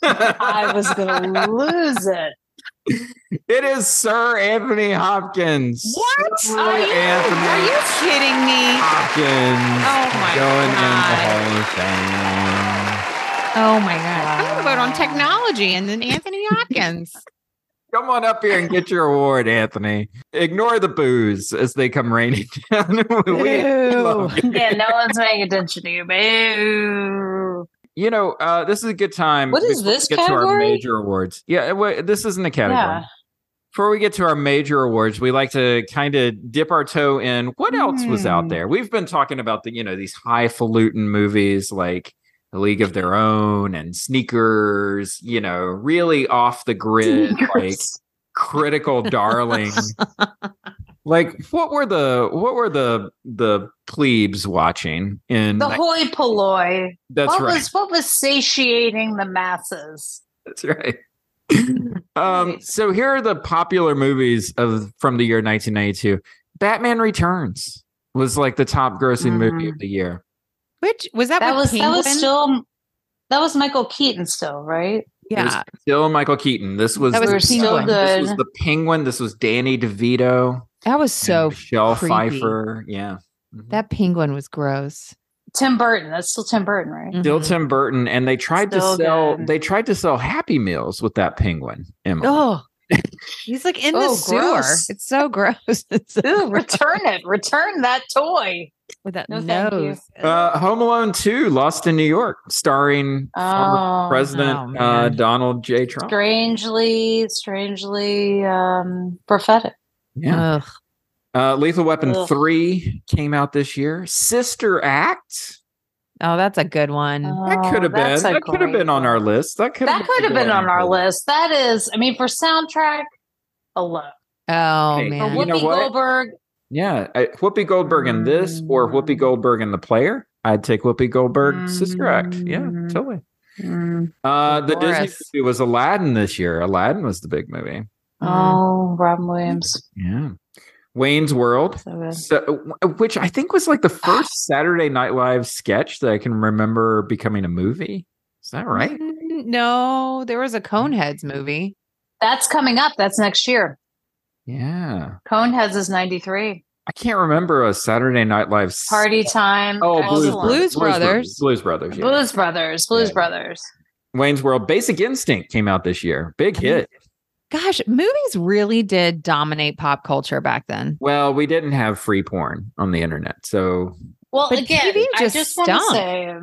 I was gonna lose it. It is Sir Anthony Hopkins. What? Sir Are you, Anthony are you kidding me? Hopkins. Oh my going God. in the Hall of Fame. Oh my god. I'm gonna vote on technology and then Anthony Hopkins. Come on up here and get your award, Anthony. Ignore the boos as they come raining <laughs> down. We- we love you. Yeah, no one's paying attention to you. Boo. You know, uh, this is a good time. What is this get to our major awards. Yeah, wa- this isn't a category. Yeah. Before we get to our major awards, we like to kind of dip our toe in what else was out Hmm. there. We've been talking about the, you know, these highfalutin movies like A League of Their Own and Sneakers, you know, really off the grid, like critical darling. like what were the what were the the plebes watching in The hoi polloi. That's what right. Was, what was satiating the masses? That's right. <laughs> um, so here are the popular movies of from the year 1992. Batman Returns was like the top grossing movie of the year. Which was that, That with was that was still that was Michael Keaton still, right? It was yeah. still Michael Keaton. This was That was the We're still Penguin. This was good. the Penguin. This was Danny DeVito. That was so Michelle creepy. Pfeiffer. Yeah. Mm-hmm. That penguin was gross. Tim Burton. That's still Tim Burton, right? Mm-hmm. Still Tim Burton. And they tried Still to sell good. they tried to sell happy meals with that penguin. Emma. Oh, <laughs> he's like in oh, the Oh, sewer. gross. It's so <laughs> gross. It's so Ooh, gross. return it. Return that toy. With that No, nose. Uh, Home Alone 2, Lost in New York, starring former Oh, President oh, uh. Donald J. Trump. Strangely, strangely um prophetic. Yeah. Uh, Lethal Weapon Ugh. 3 came out this year. Sister Act. Oh, that's a good one. That could have Oh, been. That could have been on our list. That could That could have been on our list. list. That is, I mean, for soundtrack alone. oh Hey, For man. you know Whoopi what? Goldberg, Yeah, I, Whoopi Goldberg in this or Whoopi Goldberg in the player. I'd take Whoopi Goldberg Sister Act. Yeah, Mm. totally. mm, Uh, the Disney movie was Aladdin this year. Aladdin was the big movie. oh, Robin Williams. Yeah. Wayne's World, So good. so, which I think was like the first Saturday Night Live sketch that I can remember becoming a movie. Is that right? Mm, No, there was a Coneheads movie. That's coming up. That's next year. Yeah. Coneheads is 93. I can't remember a Saturday Night Live Party time. Oh, Blues, excellent. Brothers. Blues Brothers. Blues Brothers. Yeah. Blues Brothers. Blues Yeah. Brothers. Wayne's World. Basic Instinct came out this year. Big hit. Gosh, movies really did dominate pop culture back then. Well, we didn't have free porn on the internet, so Well, But again, TV I just just want to say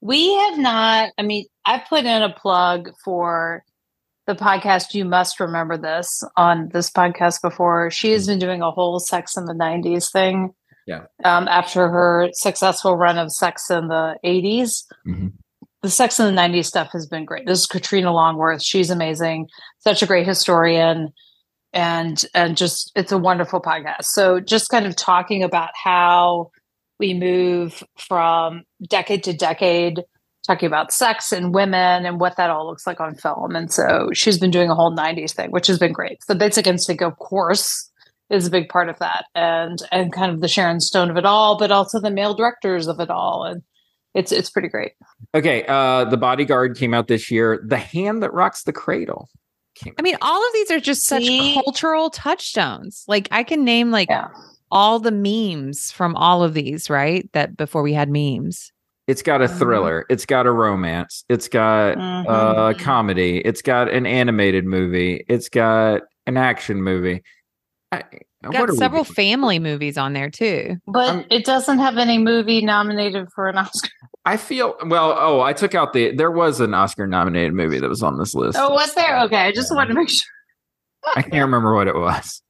we have not. I mean, I put in a plug for the podcast. You must remember this on this podcast before. She has been doing a whole Sex in the '90s thing. Yeah. Um, after her successful run of Sex in the '80s, Mhm. the Sex in the '90s stuff has been great. This is Karina Longworth. She's amazing. Such a great historian and and just it's a wonderful podcast so just kind of talking about how we move from decade to decade talking about sex and women and what that all looks like on film and so she's been doing a whole 90s thing which has been great the basic instinct of course is a big part of that and and kind of the sharon stone of it all but also the male directors of it all and It's it's pretty great. Okay, uh, The Bodyguard came out this year. The Hand That Rocks the Cradle. I mean, all of these are just such cultural touchstones. Like I can name like all the memes from all of these, right? That before we had memes. It's got a thriller. It's got a romance. It's got Mhm. a comedy. It's got an animated movie. It's got an action movie. I, Got several family movies on there too. But it doesn't have any movie nominated for an Oscar. I feel well. Oh, I took out the. There was an Oscar nominated movie that was on this list. Oh, was there? Okay, I just wanted to make sure. I can't remember what it was,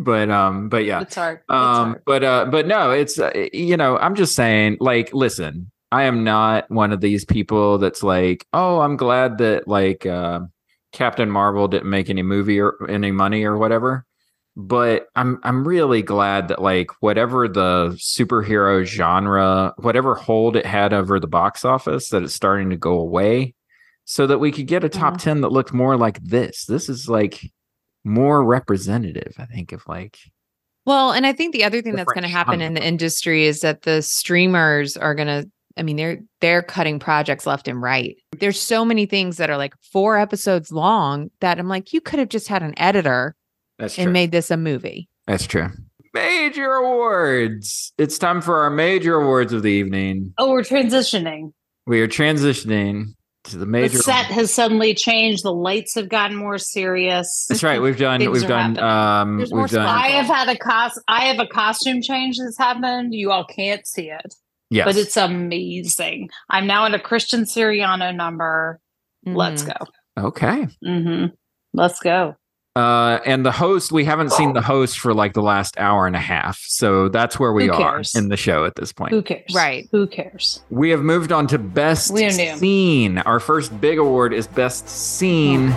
but um, but yeah, It's hard. It's um, hard. but uh, but no, it's uh, you know, I'm just saying, like, listen, I am not one of these people that's like, oh, I'm glad that like uh, Captain Marvel didn't make any movie or any money or whatever. But I'm I'm really glad that like whatever the superhero genre, whatever hold it had over the box office, that it's starting to go away, so that we could get a top ten that looked more like this. This is like more representative, I think, of like Well, and I think the other thing that's going to happen in the industry is that the streamers are going to I mean they're they're cutting projects left and right. There's so many things that are like 4 episodes long that I'm like you could have just had an editor That's and true. made this a movie. That's true. Major awards. It's time for our major awards of the evening. Oh, we're transitioning. We are transitioning to the The set has suddenly changed. The lights have gotten more serious. That's right. We've done. We've done. happening. Um, There's we've done. I have had a cost. I have a costume change that's happened. You all can't see it, Yes. but it's amazing. I'm now in a Christian Siriano number. Let's go. Okay. hmm Let's go. Uh, and the host, we haven't seen the host for like the last hour and a half. So that's where we are in the show at this point. Who cares? Right. Who cares? We have moved on to best We knew. scene. Our first big award is best scene.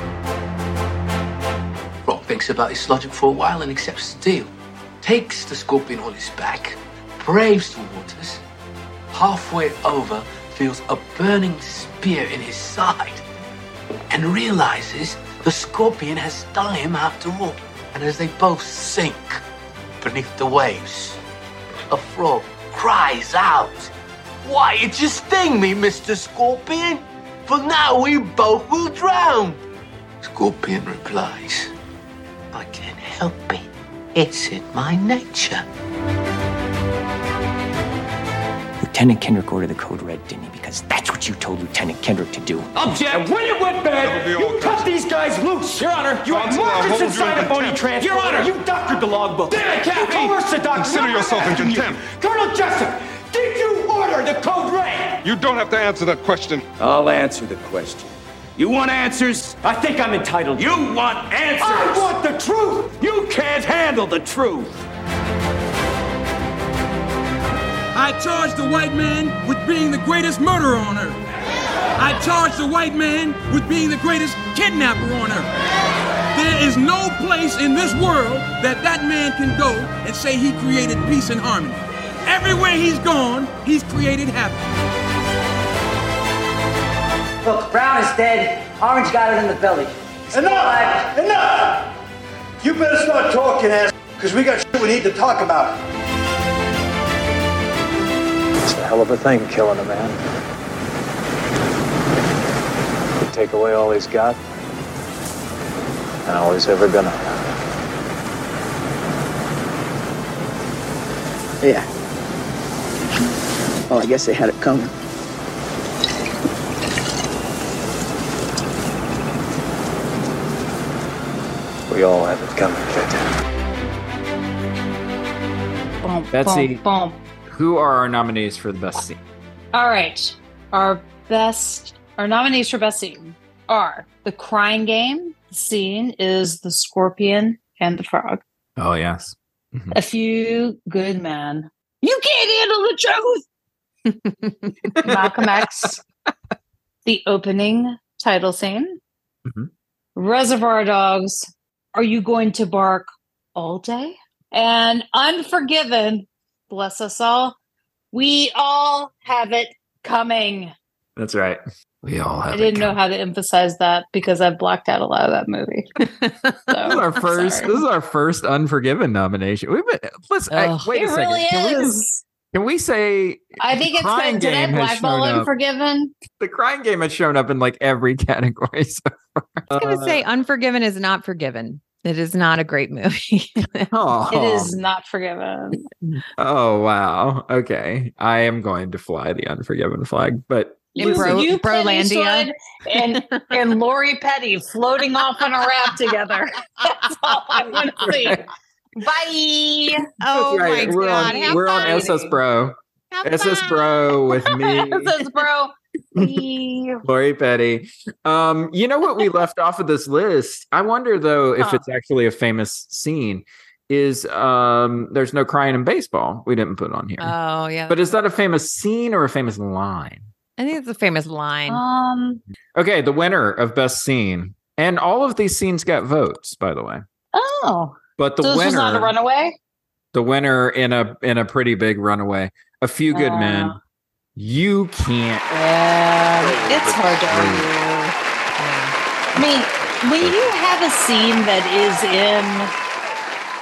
Rock thinks about his logic for a while and accepts the deal. Takes the scorpion on his back, braves the waters, halfway over, feels a burning spear in his side, and realizes the scorpion has stung him after all. And as they both sink beneath the waves, a frog cries out, Why did you sting me, Mr. Scorpion? For now we both will drown. Scorpion replies, I can't help it. It's in my nature. Lieutenant Kendrick ordered the code red, didn't he? Because that's what you told Lieutenant Kendrick to do. Object! And when it went bad, you cut these guys loose! Your Honor, you had Consul, I'll markers hold you inside a phony contempt. transfer. Your Honor! you doctored the logbook. Damn it, Captain! You coerced the doctor. Consider yourself in asking you. contempt. Colonel Jessup, did you order the code red? You don't have to answer that question. I'll answer the question. You want answers? I think I'm entitled. You want answers? I want the truth! You can't handle the truth! I charge the white man with being the greatest murderer on earth. I charge the white man with being the greatest kidnapper on earth. There is no place in this world that that man can go and say he created peace and harmony. Everywhere he's gone, he's created happiness. Look, Brown is dead. Orange got it in the belly. Enough! Enough! You better start talking, ass, because we got shit we need to talk about. It's a hell of a thing, killing a man. You take away all he's got, and all he's ever gonna have. Yeah. Well, I guess they had it coming. We all have it coming, Captain. Boom, Betsy. boom, boom. Who are our nominees for the best scene? All right. Our best, our nominees for best scene are The Crying Game. The scene is The Scorpion and the Frog. Oh yes. A Few Good Men. You can't handle the truth. <laughs> Malcolm X. The opening title scene. Mhm. Reservoir Dogs. Are you going to bark all day? And Unforgiven. Bless us all. We all have it coming. That's right. We all have. I didn't know how to emphasize that because I've blocked out a lot of that movie. <laughs> This is our first. This is our first Unforgiven nomination. We've been. Listen, I- Ugh. wait a second. really Can we is. just- Can we say I think it's Crying been did I Game has blackball shown up. Unforgiven? the Crying Game has shown up in like every <laughs> category so far. I was gonna uh, say Unforgiven is not forgiven. It is not a great movie. oh, <laughs> It is oh. not forgiven. Oh wow. Okay. I am going to fly the unforgiven flag, but In You, Bro- you Brolandia. And and Lori Petty floating off on a raft together. <laughs> That's all I want to see. Bye. oh right. my we're god. on have we're on fun. SS Bro. Have SS fun. Bro with me. <laughs> this is bro. Bye. Lori Petty. Um, you know what we <laughs> left off of this list? I wonder though if Huh. it's actually a famous scene. Is um there's no crying in baseball. We didn't put on here. Oh yeah. but is that a famous scene or a famous line? I think it's a famous line. Um. Okay, the winner of best scene. And all of these scenes got votes, by the way. Oh. But the so this winner was not a runaway. the winner in a in a pretty big runaway. A few good men. You can't Yeah, it's hard to argue. I mean, when you have a scene that is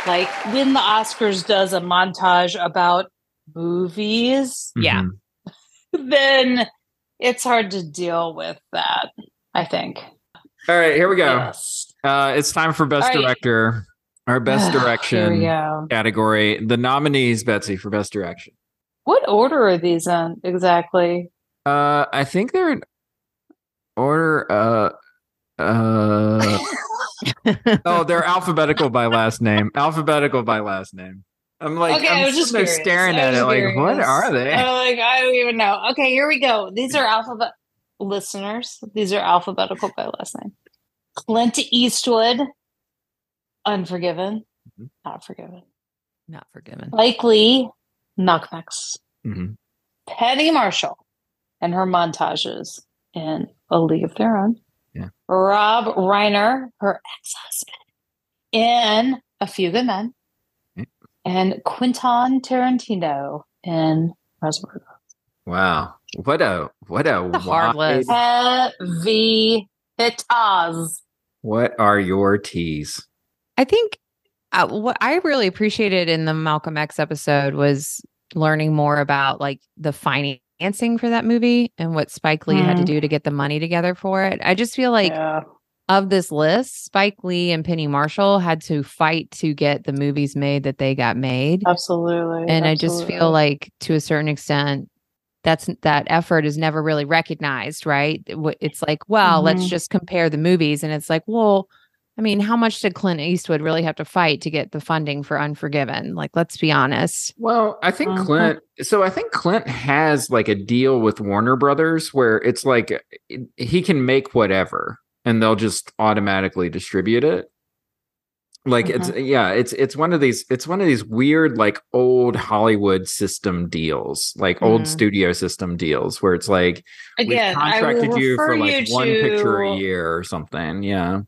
in, like, when the Oscars does a montage about movies, Yeah. Mhm. <laughs> then it's hard to deal with that. I think. All right, here we go. Yes. Uh, it's time for best All right. director. Our best <sighs> direction category. The nominees, Betsy, for best direction. What order are these in exactly? Uh, I think they're in order. Uh, uh. <laughs> oh, they're alphabetical by last name. Alphabetical by last name. I'm like, okay, I'm I was just sitting there curious. staring at was it, like, what are they? I'm like, I don't even know. Okay, here we go. These are alphabet listeners. These are alphabetical by last name. Clint Eastwood, Unforgiven, Mm-hmm. not forgiven. Not forgiven. Spike Lee, Knockbacks. Mhm. Penny Marshall and her montages in A League of Their Own. Yeah. Rob Reiner, her ex-husband, in A Few Good Men. Yeah. And Quentin Tarantino in Reservoir Dogs. Wow, what a what a, a hard wide- list. Heavy hitters. What are your teas? I think uh, what I really appreciated in the Malcolm X episode was learning more about like the financing for that movie and what Spike Lee had to Mm. do to get the money together for it. I just feel like Yeah. of this list, Spike Lee and Penny Marshall had to fight to get the movies made that they got made. Absolutely. and I just feel like to a certain extent that's that effort is never really recognized, right? It's like, well, let's Mhm. just compare the movies and it's like, well, I mean, how much did Clint Eastwood really have to fight to get the funding for Unforgiven? Like, let's be honest. Well, I think Mhm. Clint. So I think Clint has like a deal with Warner Brothers where it's like he can make whatever, and they'll just automatically distribute it. Like it's yeah, it's it's one of these it's one of these weird like old Hollywood system deals, like old Mhm. studio system deals, where it's like Again, we I will contracted you for like you one picture a year or something. Yeah.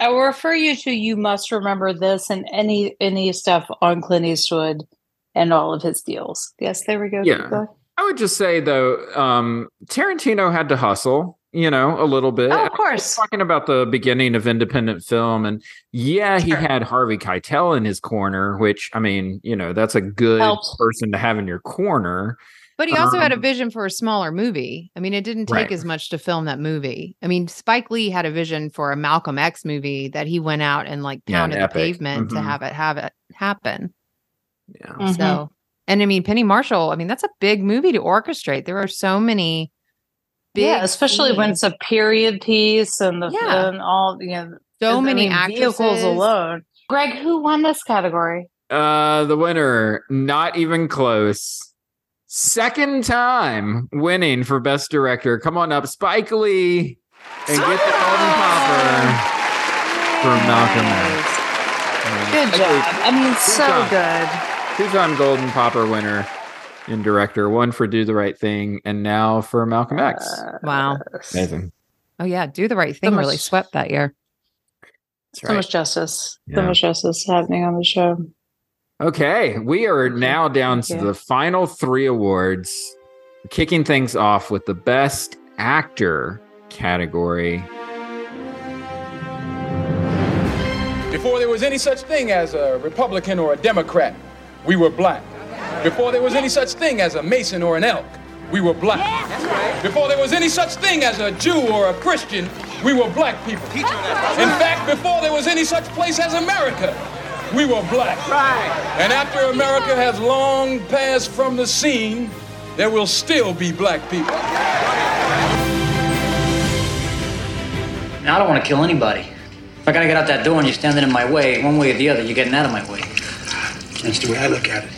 I will refer you to you must remember this and any any stuff on Clint Eastwood and all of his deals. Yes, there we go. Yeah. I would just say though, um, Tarantino had to hustle, you know, a little bit. Oh, of course. talking about the beginning of independent film, and yeah, he had Harvey Keitel in his corner, which I mean, you know, that's a good Helped. person to have in your corner. But he also had a Um, vision for a smaller movie. I mean, it didn't take Right. as much to film that movie. I mean, Spike Lee had a vision for a Malcolm X movie that he went out and like Yeah, an pounded the pavement to Mhm. have it have it happen. Yeah. Mhm. So, and I mean, Penny Marshall, I mean, that's a big movie to orchestrate. There are so many big, yeah, especially when it's a period piece and the Yeah. and all you know so I many mean, vehicles alone. Greg, who won this category? Uh, the winner, not even close. Second time winning for best director. Come on up, Spike Lee, and get the golden popper for Malcolm X. Uh, Good Spike job. I mean, so job. good. two-time Golden Popper winner in director, one for Do the Right Thing, and now for Malcolm X. Wow. Amazing. Oh yeah, do the right thing. really much- swept that year. That's So much justice. Yeah. So much justice happening on the show. Okay, we are now down to the final three awards, kicking things off with the best actor category. Before there was any such thing as a Republican or a Democrat, we were black. Before there was any such thing as a Mason or an elk, we were black. Before there was any such thing as a Jew or a Christian, we were black people. In fact, before there was any such place as America, we were black. Right. And after America has long passed from the scene, there will still be black people. Now, I don't want to kill anybody. If I gotta get out that door and you're standing in my way, one way or the other, you're getting out of my way. That's the way I look at it.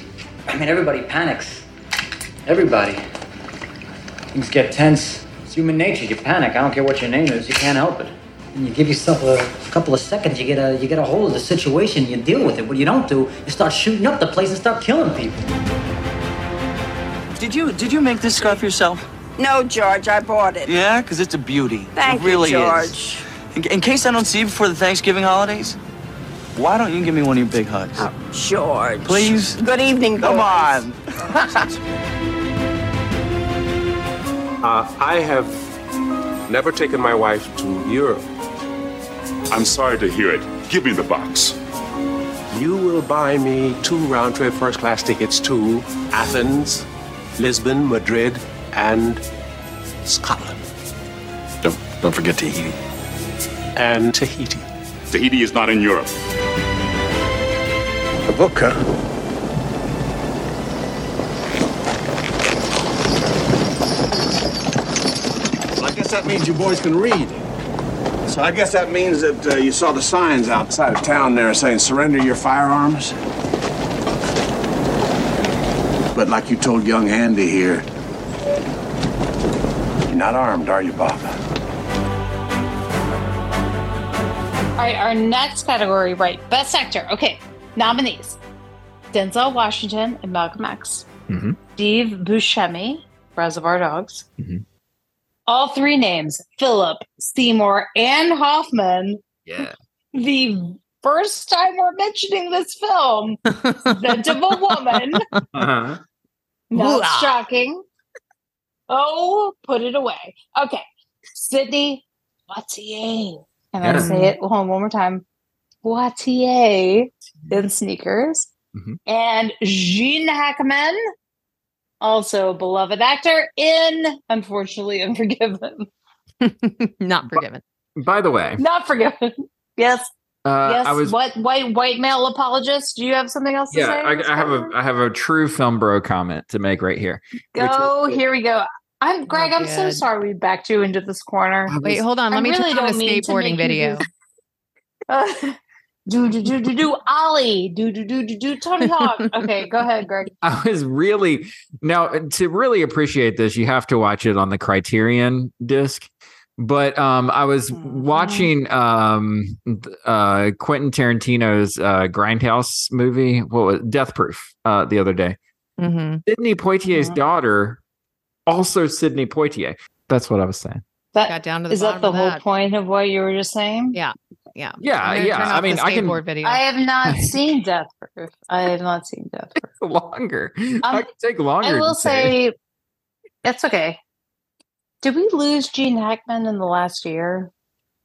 I mean, everybody panics. Everybody. Things get tense. It's human nature. You panic. I don't care what your name is. You can't help it. And you give yourself a couple of seconds. You get a you get a hold of the situation. You deal with it. What you don't do, you start shooting up the place and start killing people. Did you did you make this scarf yourself? No, George, I bought it. Yeah, because it's a beauty. Thank it you, George. is. In, in case I don't see you before the Thanksgiving holidays, why don't you give me one of your big hugs? Oh, George. Please? Good evening, Come boys. on. Uh, I have never taken my wife to Europe. I'm sorry to hear it. Give me the box. You will buy me two round trip first class tickets to Athens, Lisbon, Madrid, and Scotland. Don't, don't forget Tahiti. And Tahiti. Tahiti is not in Europe. A book, huh? I guess that means you boys can read. So I guess that means that uh, you saw the signs outside of town there saying surrender your firearms. But like you told young Andy here, you're not armed, are you, Bob? All right, our next category, right? Best actor. Okay, nominees: Denzel Washington and Malcolm X, Mhm. Steve Buscemi, Reservoir Dogs. Mhm. All three names: Philip Seymour and Hoffman. Yeah. The first time we're mentioning this film, Scent of a Woman. Uh-huh. Not Hooah. shocking. Oh, put it away. Okay. Sidney Poitier. Can I say it one, one more time? Poitier in sneakers. Mhm. And Gene Hackman, also a beloved actor in Unfortunately <laughs> Unforgiven. <laughs> Not forgiven. By the way, Not forgiven. <laughs> Yes. uh, yes. I was what white white male apologist? Do you have something else to yeah, say? I, I have a I have a true film bro comment to make right here. which Go, here we go. I'm Greg. I'm so sorry we backed you into this corner. Wait, hold on. Let I me really turn on don't the mean to skateboarding make you video. Uh, do do do do do Ollie. Do do do do do Tony Hawk. Okay, go <laughs> ahead, Greg. I was really now to really appreciate this, you have to watch it on the Criterion disc. But um, I was Mm-hmm. watching um, uh, Quentin Tarantino's uh, Grindhouse movie, what was Death Proof, uh, the other day. Mm-hmm. Sidney Poitier's Uh-huh. daughter, also Sydney Poitier. That's what I was saying. That Got down to the is that the of whole that. point of what you were just saying? Yeah, yeah, Yeah, I'm yeah, I mean, I can- skateboard video. I have not <laughs> seen Death Proof. I have not seen Death <laughs> Proof. longer. Um, I can take longer. I will say. say, that's okay. Did we lose Gene Hackman in the last year?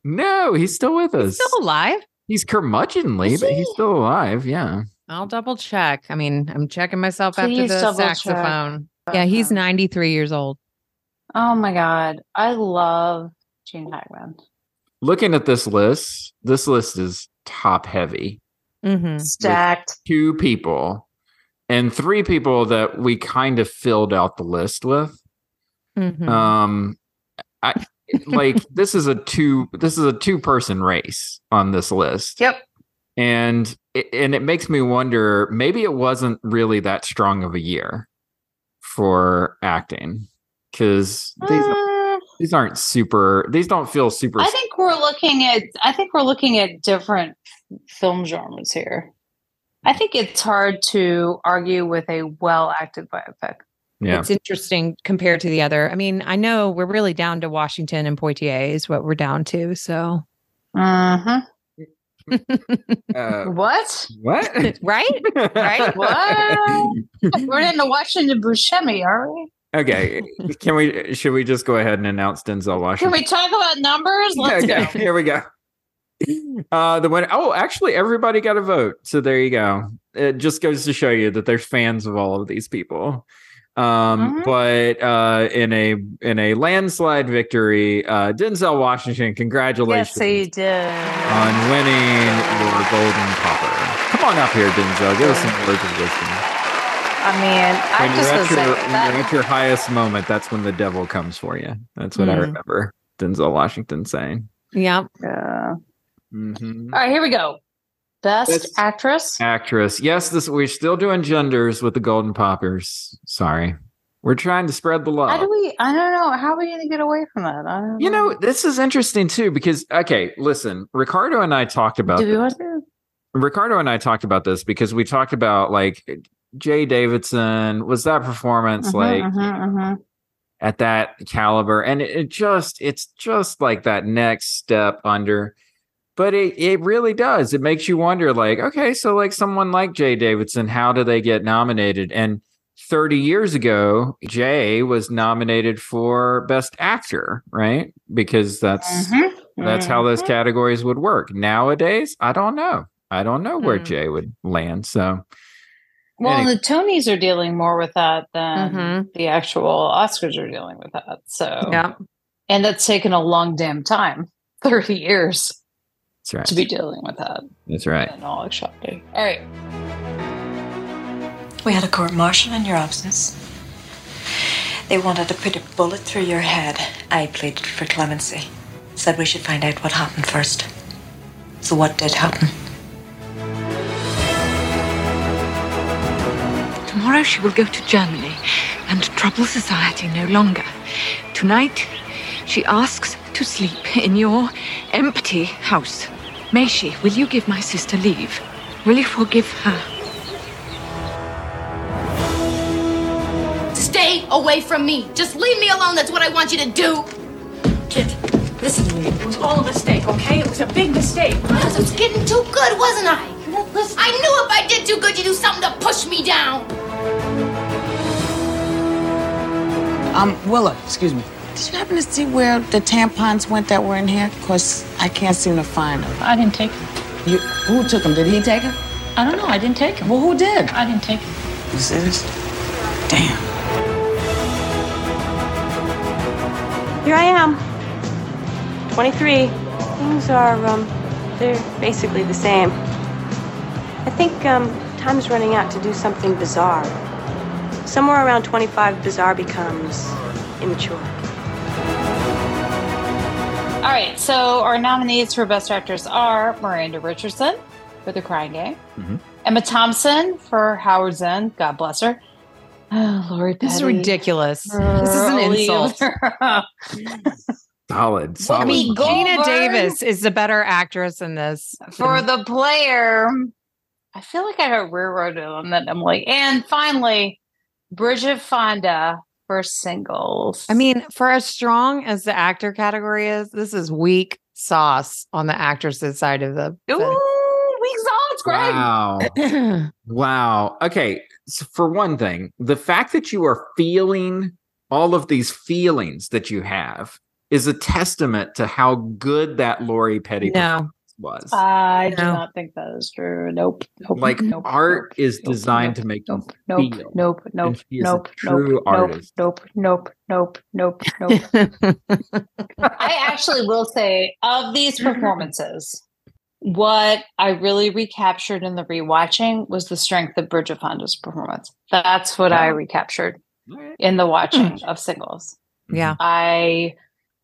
no, he's still with us. He's Still alive? He's curmudgeonly, Is but he's still alive. Yeah. I'll double check. I mean, I'm checking myself Please after the double check. saxophone. Yeah, he's um, 93 years old. Oh my god, I love Gene Hackman. Looking at this list, this list is top heavy. Mm-hmm. Stacked. Two people and three people that we kind of filled out the list with. Mm-hmm. Um, I like <laughs> this is a two this is a two person race on this list. Yep. And it, and it makes me wonder maybe it wasn't really that strong of a year for acting because these Uh, these aren't super these don't feel super I think we're looking at. I think we're looking at different film genres here. I think it's hard to argue with a well acted biopic. yeah It's interesting compared to the other. I mean, I know we're really down to Washington and Poitier is what we're down to. So, Uh-huh. <laughs> uh, What? what <laughs> right? Right? What? we're into Washington Buscemi, are we? Okay can we should we just go ahead and announce denzel Washington? Can we talk about numbers? Let's okay go. here we go Uh, the winner. Oh, actually, everybody got a vote. So there you go. It just goes to show you that there's fans of all of these people. Um, but uh, in a in a landslide victory, uh, Denzel Washington, congratulations Yes, he did. on winning your golden popper. Come on up here, Denzel. Give us some words of wisdom. I mean, I When just you're, was at your, when that. you're at your highest moment, that's when the devil comes for you. That's what I Mm. remember Denzel Washington saying. Yep. Yeah. Mhm. All right, here we go. Best Best- actress. Actress. Yes, this we're still doing genders with the golden poppers. Sorry. We're trying to spread the love. How do we? I don't know. How are we going to get away from that? I don't You know, this is interesting too because okay, listen, Ricardo and I talked about Do we this. want to? Ricardo and I talked about this because we talked about like Jaye Davidson was that performance like Mhm, at that caliber? And it, it just it's just like that next step under but it, it really does. It makes you wonder like okay so like someone like Jaye Davidson how do they get nominated? And 30 years ago Jaye was nominated for best actor right? Because that's Mm-hmm. that's how those categories would work. Nowadays I don't know. I don't know where Mm. Jaye would land so Well, Any- the Tonys are dealing more with that than Mhm. the actual Oscars are dealing with that. So, Yeah. and that's taken a long damn time <laughs> 30 years that's right to be dealing with that. that's right And all shocking. All right. We had a court martial in your absence. They wanted to put a bullet through your head. I pleaded for clemency. Said we should find out what happened first. So, what did happen? Tomorrow she will go to Germany and trouble society no longer. Tonight, she asks to sleep in your empty house. May she, will you give my sister leave? Will you forgive her? Stay away from me. Just leave me alone. That's what I want you to do. Kid, listen to me. It was all a mistake, okay? It was a big mistake. I was getting too good, wasn't I? I knew if I did too good, you'd do something to push me down. Um, Willa, excuse me. Did you happen to see where the tampons went that were in here? Because I can't seem to find them. I didn't take them. You, who took them? Did he take them? I don't know. I didn't take them. Well, who did? I didn't take them. You see this? Damn. Here I am. 23. Things are, um, they're basically the same. I think, um, time's running out to do something bizarre. Somewhere around 25, bizarre becomes immature. All right. So, our nominees for Best Actress are Miranda Richardson for The Crying Game, Mhm. Emma Thompson for Howard's End. God bless her. <sighs> Oh, Lori This is ridiculous. for This is an Oli- insult. solid solid I mean, Goldberg. Geena Davis is the better actress in this. for the player. I feel like I got railroaded on that, Emily. And finally, Bridget Fonda for singles. I mean, for as strong as the actor category is, this is weak sauce on the actresses side of the. Ooh, weak sauce, Greg. Wow. <clears throat> wow. Okay. So for one thing, the fact that you are feeling all of these feelings that you have is a testament to how good that Lori Petty No. Was. I do No. not think that is true. Nope. Nope. like nope, art nope, is designed nope, to make nope, you nope, feel. nope, And nope, is a nope, true nope, artist. nope, nope, nope, nope, nope, nope. <laughs> I actually will say of these performances, what I really recaptured in the rewatching was the strength of Bridget Fonda's performance. That's what I recaptured in the watching hmm. of singles. Yeah. I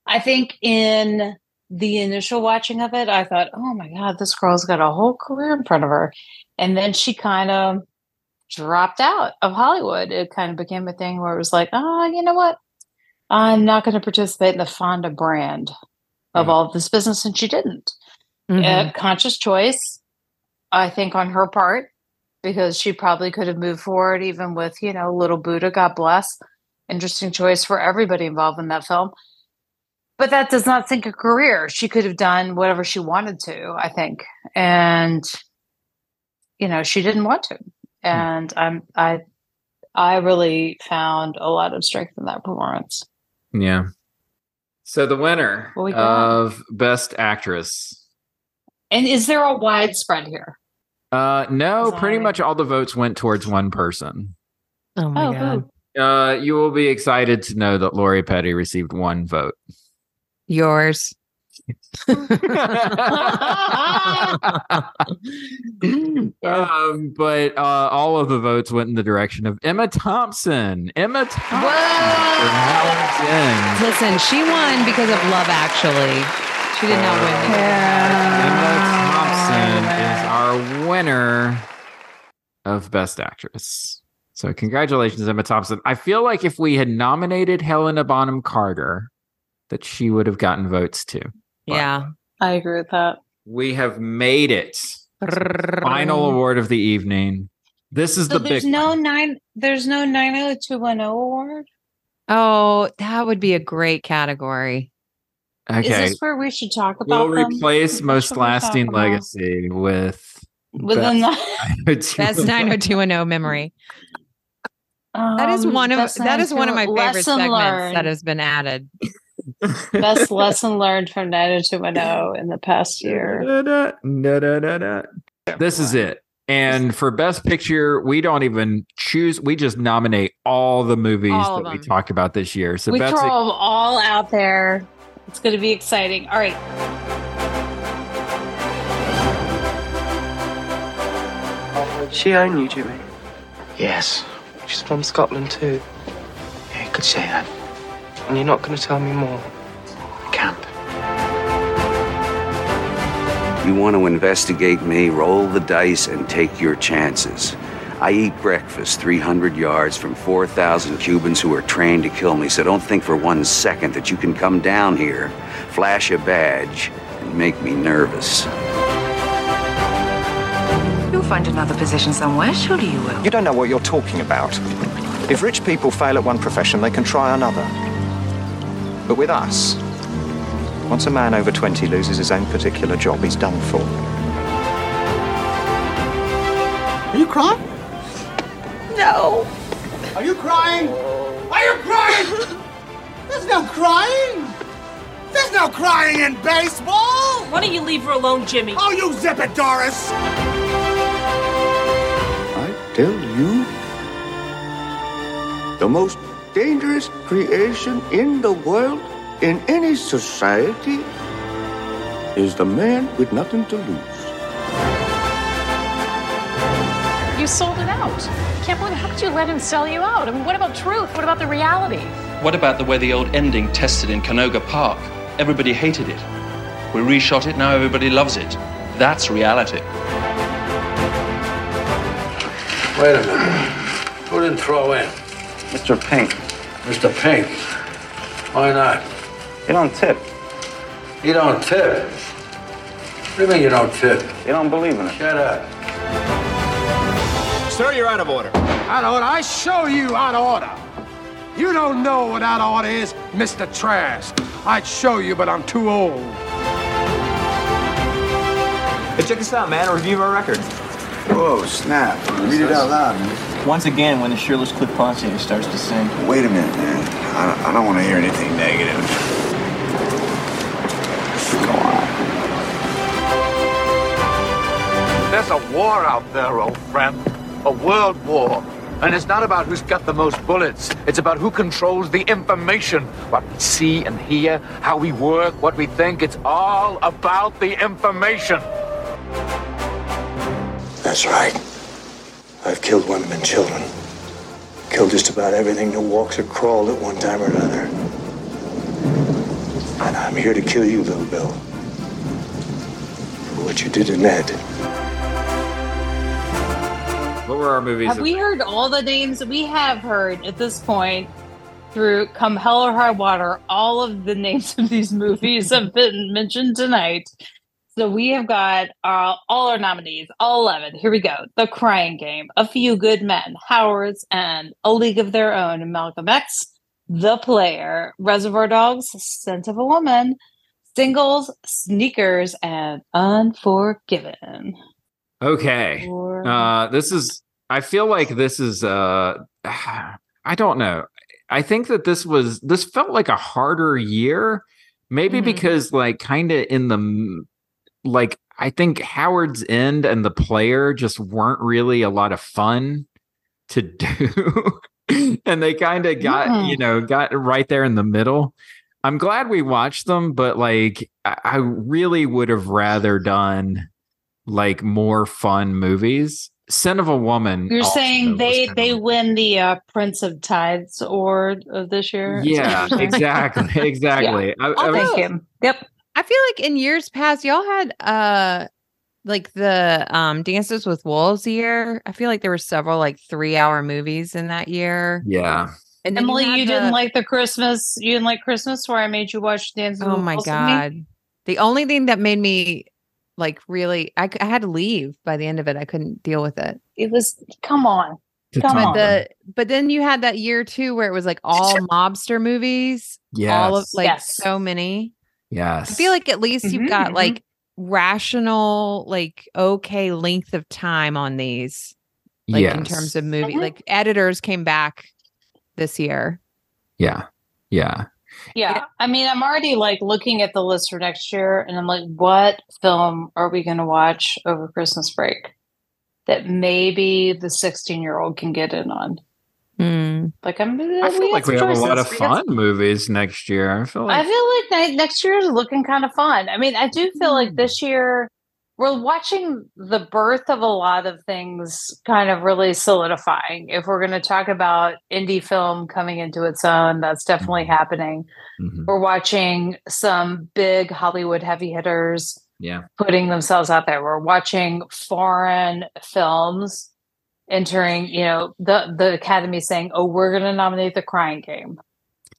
I think in the initial watching of it, I thought, oh my God, this girl's got a whole career in front of her. And then she kind of dropped out of Hollywood. It kind of became a thing where it was like, oh, you know what? I'm not going to participate in the Fonda brand of all of this business. And she didn't. Mhm. A conscious choice, I think, on her part, because she probably could have moved forward even with, you know, Little Buddha, God bless. Interesting choice for everybody involved in that film. But that does not sink a career. She could have done whatever she wanted to, I think. And, you know, she didn't want to. And I'm, I, I really found a lot of strength in that performance. Yeah. So the winner What of Best Actress And is there a widespread here? Uh, no, pretty much all the votes went towards one person. Oh my Oh, god. who? Uh, you will be excited to know that Lori Petty received one vote. Yours. <laughs> um, but uh, all of the votes went in the direction of Emma Thompson. Emma Thompson. for Howard's End. Listen, she won because of Love Actually. She did not win. Emma Thompson is our winner of Best Actress. So congratulations, Emma Thompson. I feel like if we had nominated Helena Bonham Carter, that she would have gotten votes too. Yeah. I agree with that. We have made it. Final award of the evening. This is So the there's big no nine. There's no nine hundred two one zero award. Oh, that would be a great category. Okay. Is this where we should talk about We'll them? replace most should we talk lasting about? legacy with Within best, Best 90210 memory. That is Um, one of that is one of my favorite segments learned. that has been added. Best <laughs> lesson learned from 90210 in the past year. Da, da, da, da. This is it. And for best picture, we don't even choose. We just nominate all the movies All of that we them. talked about this year. So we Betsy, throw them all out there. It's going to be exciting. All right. She own you, Jimmy? Yes. She's from Scotland too. Yeah, you could say that. And you're not going to tell me more? I can't. You want to investigate me, roll the dice and take your chances. I eat breakfast 300 yards from 4,000 Cubans who are trained to kill me, so don't think for one second that you can come down here, flash a badge, and make me nervous. You'll find another position somewhere, surely you will. You don't know what you're talking about. If rich people fail at one profession, they can try another. But with us, once a man over 20 loses his own particular job, he's done for. Are you crying? No. Are you crying? Are you crying? There's no crying. There's no crying in baseball. Why don't you leave her alone, Jimmy? Oh, you zip it, Doris. I tell you, the most dangerous creation in the world, in any society, is the man with nothing to lose. You sold it out. Can't believe how could you let him sell you out? I mean, what about truth? What about the reality? What about the way the old ending tested in Canoga Park? Everybody hated it. We reshot it, now everybody loves it. That's reality. Wait a minute. Who didn't throw in? Mr. Pink. Mr. Pink. Why not? You don't tip. You don't tip. What do you mean you don't tip? You don't believe in it. Shut up. Sir, you're out of order. Out of order. I show you out of order. You don't know what out of order is, Mr. Trask. I'd show you, but I'm too old. Hey, check this out, man. A review of our record. Whoa, snap. Read it out loud, man. Once again, when the shirtless Cliff Poncier starts to sing. Wait a minute, man. I don't, I don't want to hear anything negative. Go on. There's a war out there, old friend. A world war. And it's not about who's got the most bullets. It's about who controls the information. What we see and hear, how we work, what we think. It's all about the information. That's right. I've killed women and children. Killed just about everything that walks or crawled at one time or another. And I'm here to kill you, little Bill. For what you did to Ned. what were our movies? Have of- we heard all the names? We have heard at this point through Come Hell or High Water, all of the names of these <laughs> movies have been mentioned tonight. So we have got all our nominees, all 11. Here we go. The Crying Game, A Few Good Men, Howard's End A League of Their Own, Malcolm X, The Player, Reservoir Dogs, Scent of a Woman, Singles, Sneakers, and Unforgiven. Okay. Or- Uh this is I feel like this is uh <sighs> I don't know. I think that this was this felt like a harder year maybe Mhm. because like kind of in the like I think Howard's End and the player just weren't really a lot of fun to do. <laughs> and they kind of got, Yeah. you know, got right there in the middle. I'm glad we watched them, but like I I really would have rather done like more fun movies. Sin of a Woman. You're saying was they of- they win the uh, Prince of Tides award of this year? Yeah, what you're saying? exactly. <laughs> Exactly. I- I I'll was- take him. Yep. I feel like in years past, y'all had uh like the um Dances with Wolves year. I feel like there were several like three hour movies in that year. Yeah. And Emily, had you, the- didn't like the Christmas. You didn't like Christmas where I made you watch Dance. Oh my god. The only thing that made me like really I, I, had to leave by the end of it. I couldn't deal with it. It was come on. Come top on. The but then you had that year too where it was like all mobster movies. Yeah, All of like Yes. so many. Yes. I feel like at least you've Mhm, got mhm. like rational, like okay length of time on these. Like in terms of movie. Mhm. Like editors came back this year. Yeah. Yeah. Yeah. I mean, I'm already like looking at the list for next year and I'm like, what film are we going to watch over Christmas break that maybe the 16 year old can get in on? Like, I'm, I feel like we have a lot of fun movies next year. I feel like I feel like next year is looking kind of fun. I mean, I do feel Hmm. like this year we're watching the birth of a lot of things kind of really solidifying. If we're going to talk about indie film coming into its own, that's definitely happening. Mhm. We're watching some big Hollywood heavy hitters yeah. putting themselves out there. We're watching foreign films entering, you know, the the Academy saying, "Oh, we're going to nominate The Crying Game."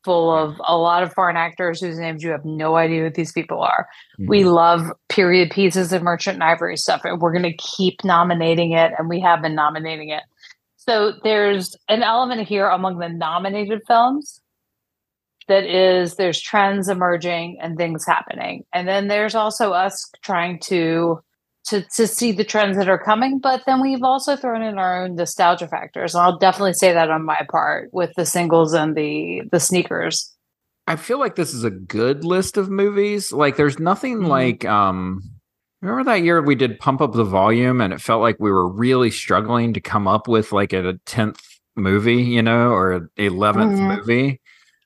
Full of a lot of foreign actors whose names you have no idea who these people are. We mm-hmm. love period pieces and merchant and ivory stuff, and we're going to keep nominating it, and we have been nominating it. So there's an element here among the nominated films that is there's trends emerging and things happening and then there's also us trying to to to see the trends that are coming but then we've also thrown in our own nostalgia factors and i'll definitely say that on my part with the singles and the the sneakers I feel like this is a good list of movies. Like there's nothing Mm-hmm. like um remember that year we did pump up the volume and it felt like we were really struggling to come up with like a 10th movie, you know, or a 11th Mhm. movie.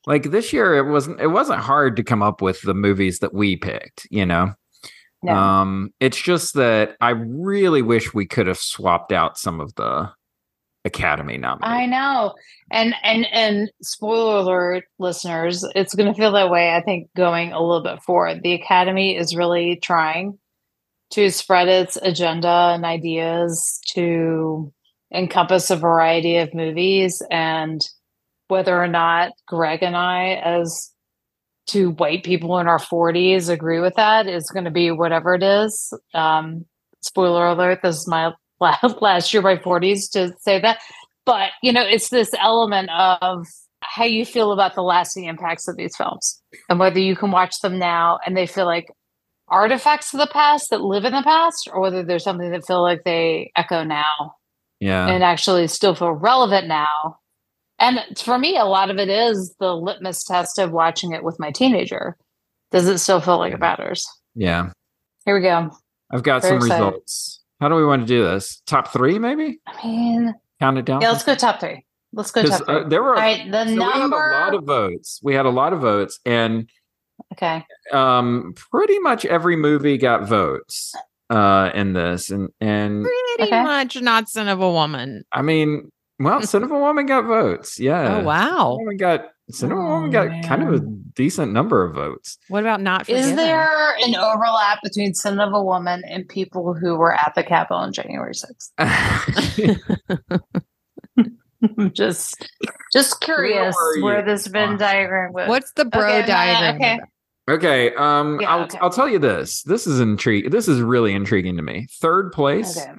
Like this year it wasn't it wasn't hard to come up with the movies that we picked, you know. No. Um it's just that I really wish we could have swapped out some of the Academy nominees. i know and and and spoiler alert listeners it's going to feel that way i think going a little bit forward the academy is really trying to spread its agenda and ideas to encompass a variety of movies and whether or not greg and i as two white people in our 40s agree with that is going to be whatever it is um spoiler alert this is my <laughs> last year my 40s to say that but you know it's this element of how you feel about the lasting impacts of these films and whether you can watch them now and they feel like artifacts of the past that live in the past or whether there's something that feel like they echo now Yeah. and actually still feel relevant now and for me a lot of it is the litmus test of watching it with my teenager does it still feel like it matters yeah. here we go I've got Very some excited. results. How do we want to do this? Top three, maybe? i mean Count it down. yeah let's go top three let's go 'Cause, top three uh, there were all right the so we had a lot of votes. We had a lot of votes, and okay um, pretty much every movie got votes uh, in this. And and Pretty much not son of a woman. I mean, well, Son of a Woman got votes. Yeah. Oh, wow. Son Woman got Son of a Woman got kind of a decent number of votes. What about not Is there an overlap between Son of a Woman and people who were at the Capitol on January 6th? <laughs> <laughs> just just curious are where this Venn diagram was. What's the bro Okay, diagram Okay. Okay. Um, Yeah, I'll okay. I'll tell you this. This is intrigue. This is really intriguing to me. Third place, Okay.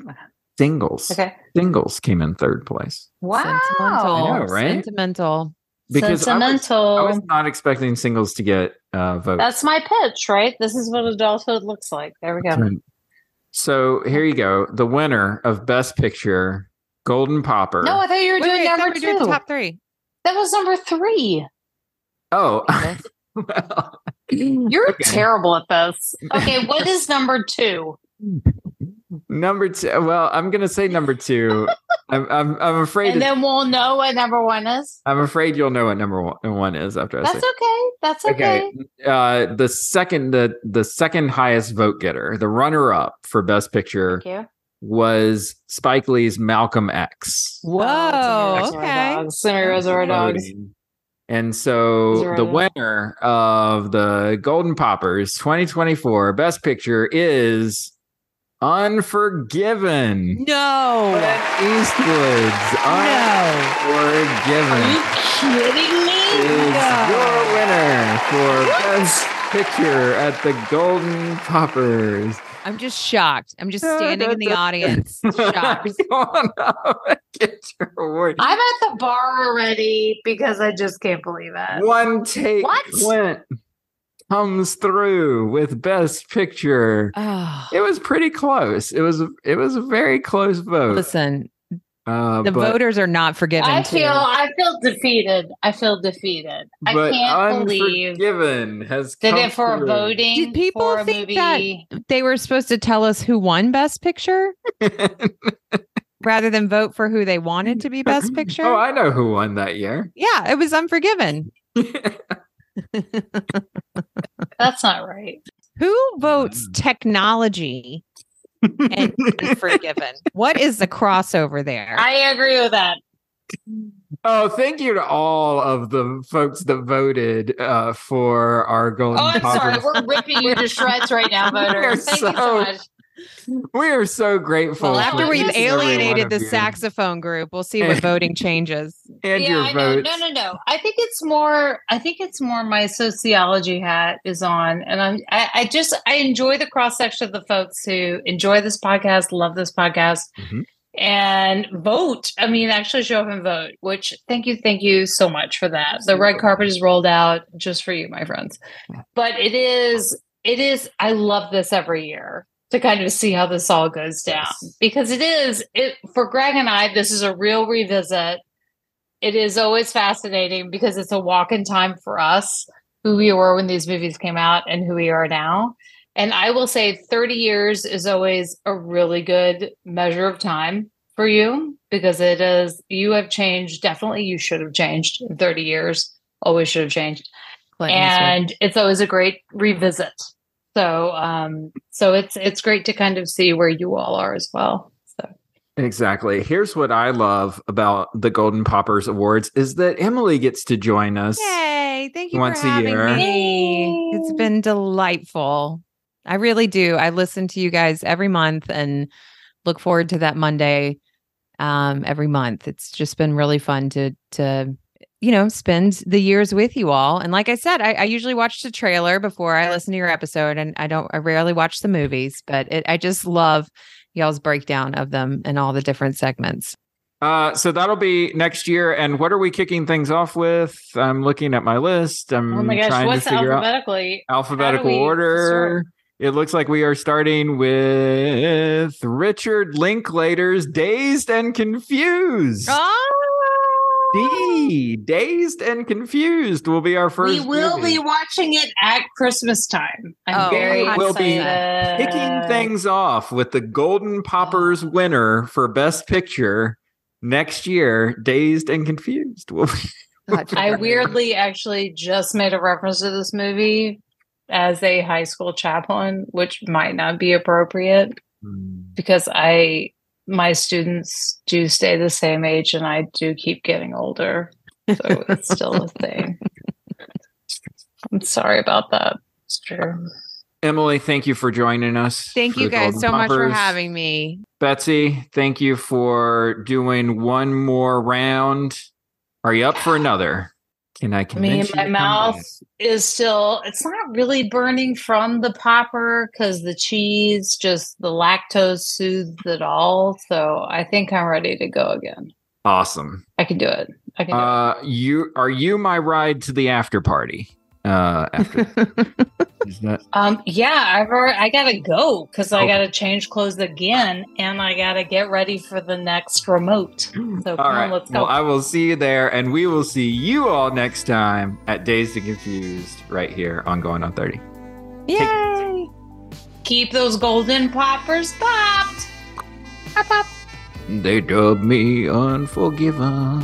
Singles. Okay. Singles came in third place. Wow. Sentimental. I know, right? Sentimental. Because I was, Sentimental. I was not expecting singles to get uh, votes. That's my pitch, right? This is what adulthood looks like. There we go. Right. So here you go. The winner of Best Picture, Golden Popper. No, I thought you were Wait, doing wait, number two. doing the top three. That was number three. oh, <laughs> <laughs> well, You're terrible at this. Okay, what is <laughs> number two? Number two. Well, I'm gonna say number two. <laughs> I'm I'm, I'm afraid. And then we'll know what number one is. I'm afraid you'll know what number one, one is after I That's say. okay. That's okay. Uh, the second the the second highest vote getter, the runner up for Best Picture Thank you. was Spike Lee's Malcolm X. Whoa. okay. Dogs. Semi Reservoir Dogs. And so Zero the winner of the Golden Poppers 2024 Best Picture is Unforgiven. No. Eastwood's Unforgiven No. Are you Kidding me? is your winner for Best Picture at the Golden Poppers. I'm just shocked. I'm just standing in the audience. <laughs> Shocked. Get your award. I'm at the bar already because I just can't believe it. One take What? Clint comes through with best picture. Oh, It was pretty close. It was it was a very close vote. listen, uh, the but, voters are not forgiven. I too. feel I feel defeated. I feel defeated. I can't believe Unforgiven has that come it for through. voting Did people for a think movie. that they were supposed to tell us who won Best Picture <laughs> rather than vote for who they wanted to be Best <laughs> Picture? Oh, I know who won that year. yeah, it was Unforgiven. <laughs> That's not right. Who votes Mm. technology and <laughs> Unforgiven? What is the crossover there? I agree with that. Oh, thank you to all of the folks that voted uh, for our Golden Oh, I'm sorry. We're ripping you to shreds right now, <laughs> We're voters. Thank you so so- much. We are so grateful. well, after we've each and every one alienated the you. saxophone group, we'll see what voting changes. and yeah, your I know. votes. No, no, no. I think it's more. I think it's more. My sociology hat is on, and I'm. I, I just. I enjoy the cross section of the folks who enjoy this podcast, love this podcast, Mhm. and vote. I mean, actually show up and vote. Which thank you, thank you so much for that. The red carpet is rolled out just for you, my friends. But it is. It is. I love this every year to kind of see how this all goes down. Because it is it for Greg and I. This is a real revisit. It is always fascinating because it's a walk in time for us who we were when these movies came out and who we are now. And i will say 30 years is always a really good measure of time for you because it is you have changed definitely you should have changed in 30 years always should have changed. And it's always a great revisit so um so it's it's great to kind of see where you all are as well so Exactly. Here's what I love about the Golden Poppers Awards is that Emily gets to join us. Yay! Thank you Once for a having year. me. It's been delightful. I really do. I listen to you guys every month and look forward to that Monday um, every month. It's just been really fun to to you know spend the years with you all. And like I said, I, I usually watch the trailer before I listen to your episode, and I don't. I rarely watch the movies, but it, I just love y'all's breakdown of them and all the different segments. Uh, so that'll be next year. And what are we kicking things off with? I'm looking at my list. I'm oh my gosh trying what's to figure out alphabetically alphabetical How do we order. It looks like we are starting with Richard Linklater's Dazed and Confused. Oh! D, Dazed and Confused will be our first. we will movie. be watching it at Christmas time. I'm Oh, very We will be excited. kicking things off with the Golden Poppers oh. winner for Best Picture next year. Dazed and Confused. Will be- <laughs> I weirdly actually just made a reference to this movie as a high school chaplain, which might not be appropriate hmm. because I my students do stay the same age and I do keep getting older. So it's still a thing. <laughs> I'm sorry about that. It's true. Emily, thank you for joining us. Thank you guys Golden so much for having me. Betsy, thank you for doing one more round. Are you up for another? Can I can. I mean, my mouth back? is still, it's not really burning from the popper because the cheese, just the lactose soothes it all. So I think I'm ready to go again. Awesome. I can do it. I can do Uh, you are you my ride to the after party? Uh, after <laughs> is that Um, yeah, I've already, I gotta go because I Okay. gotta change clothes again, and I gotta get ready for the next remote. So come all right? on, let's go. Well, I will see you there, and we will see you all next time at Dazed and Confused right here on Going on Thirty. Yay! Keep those golden poppers popped. Pop, pop. They dubbed me Unforgiven.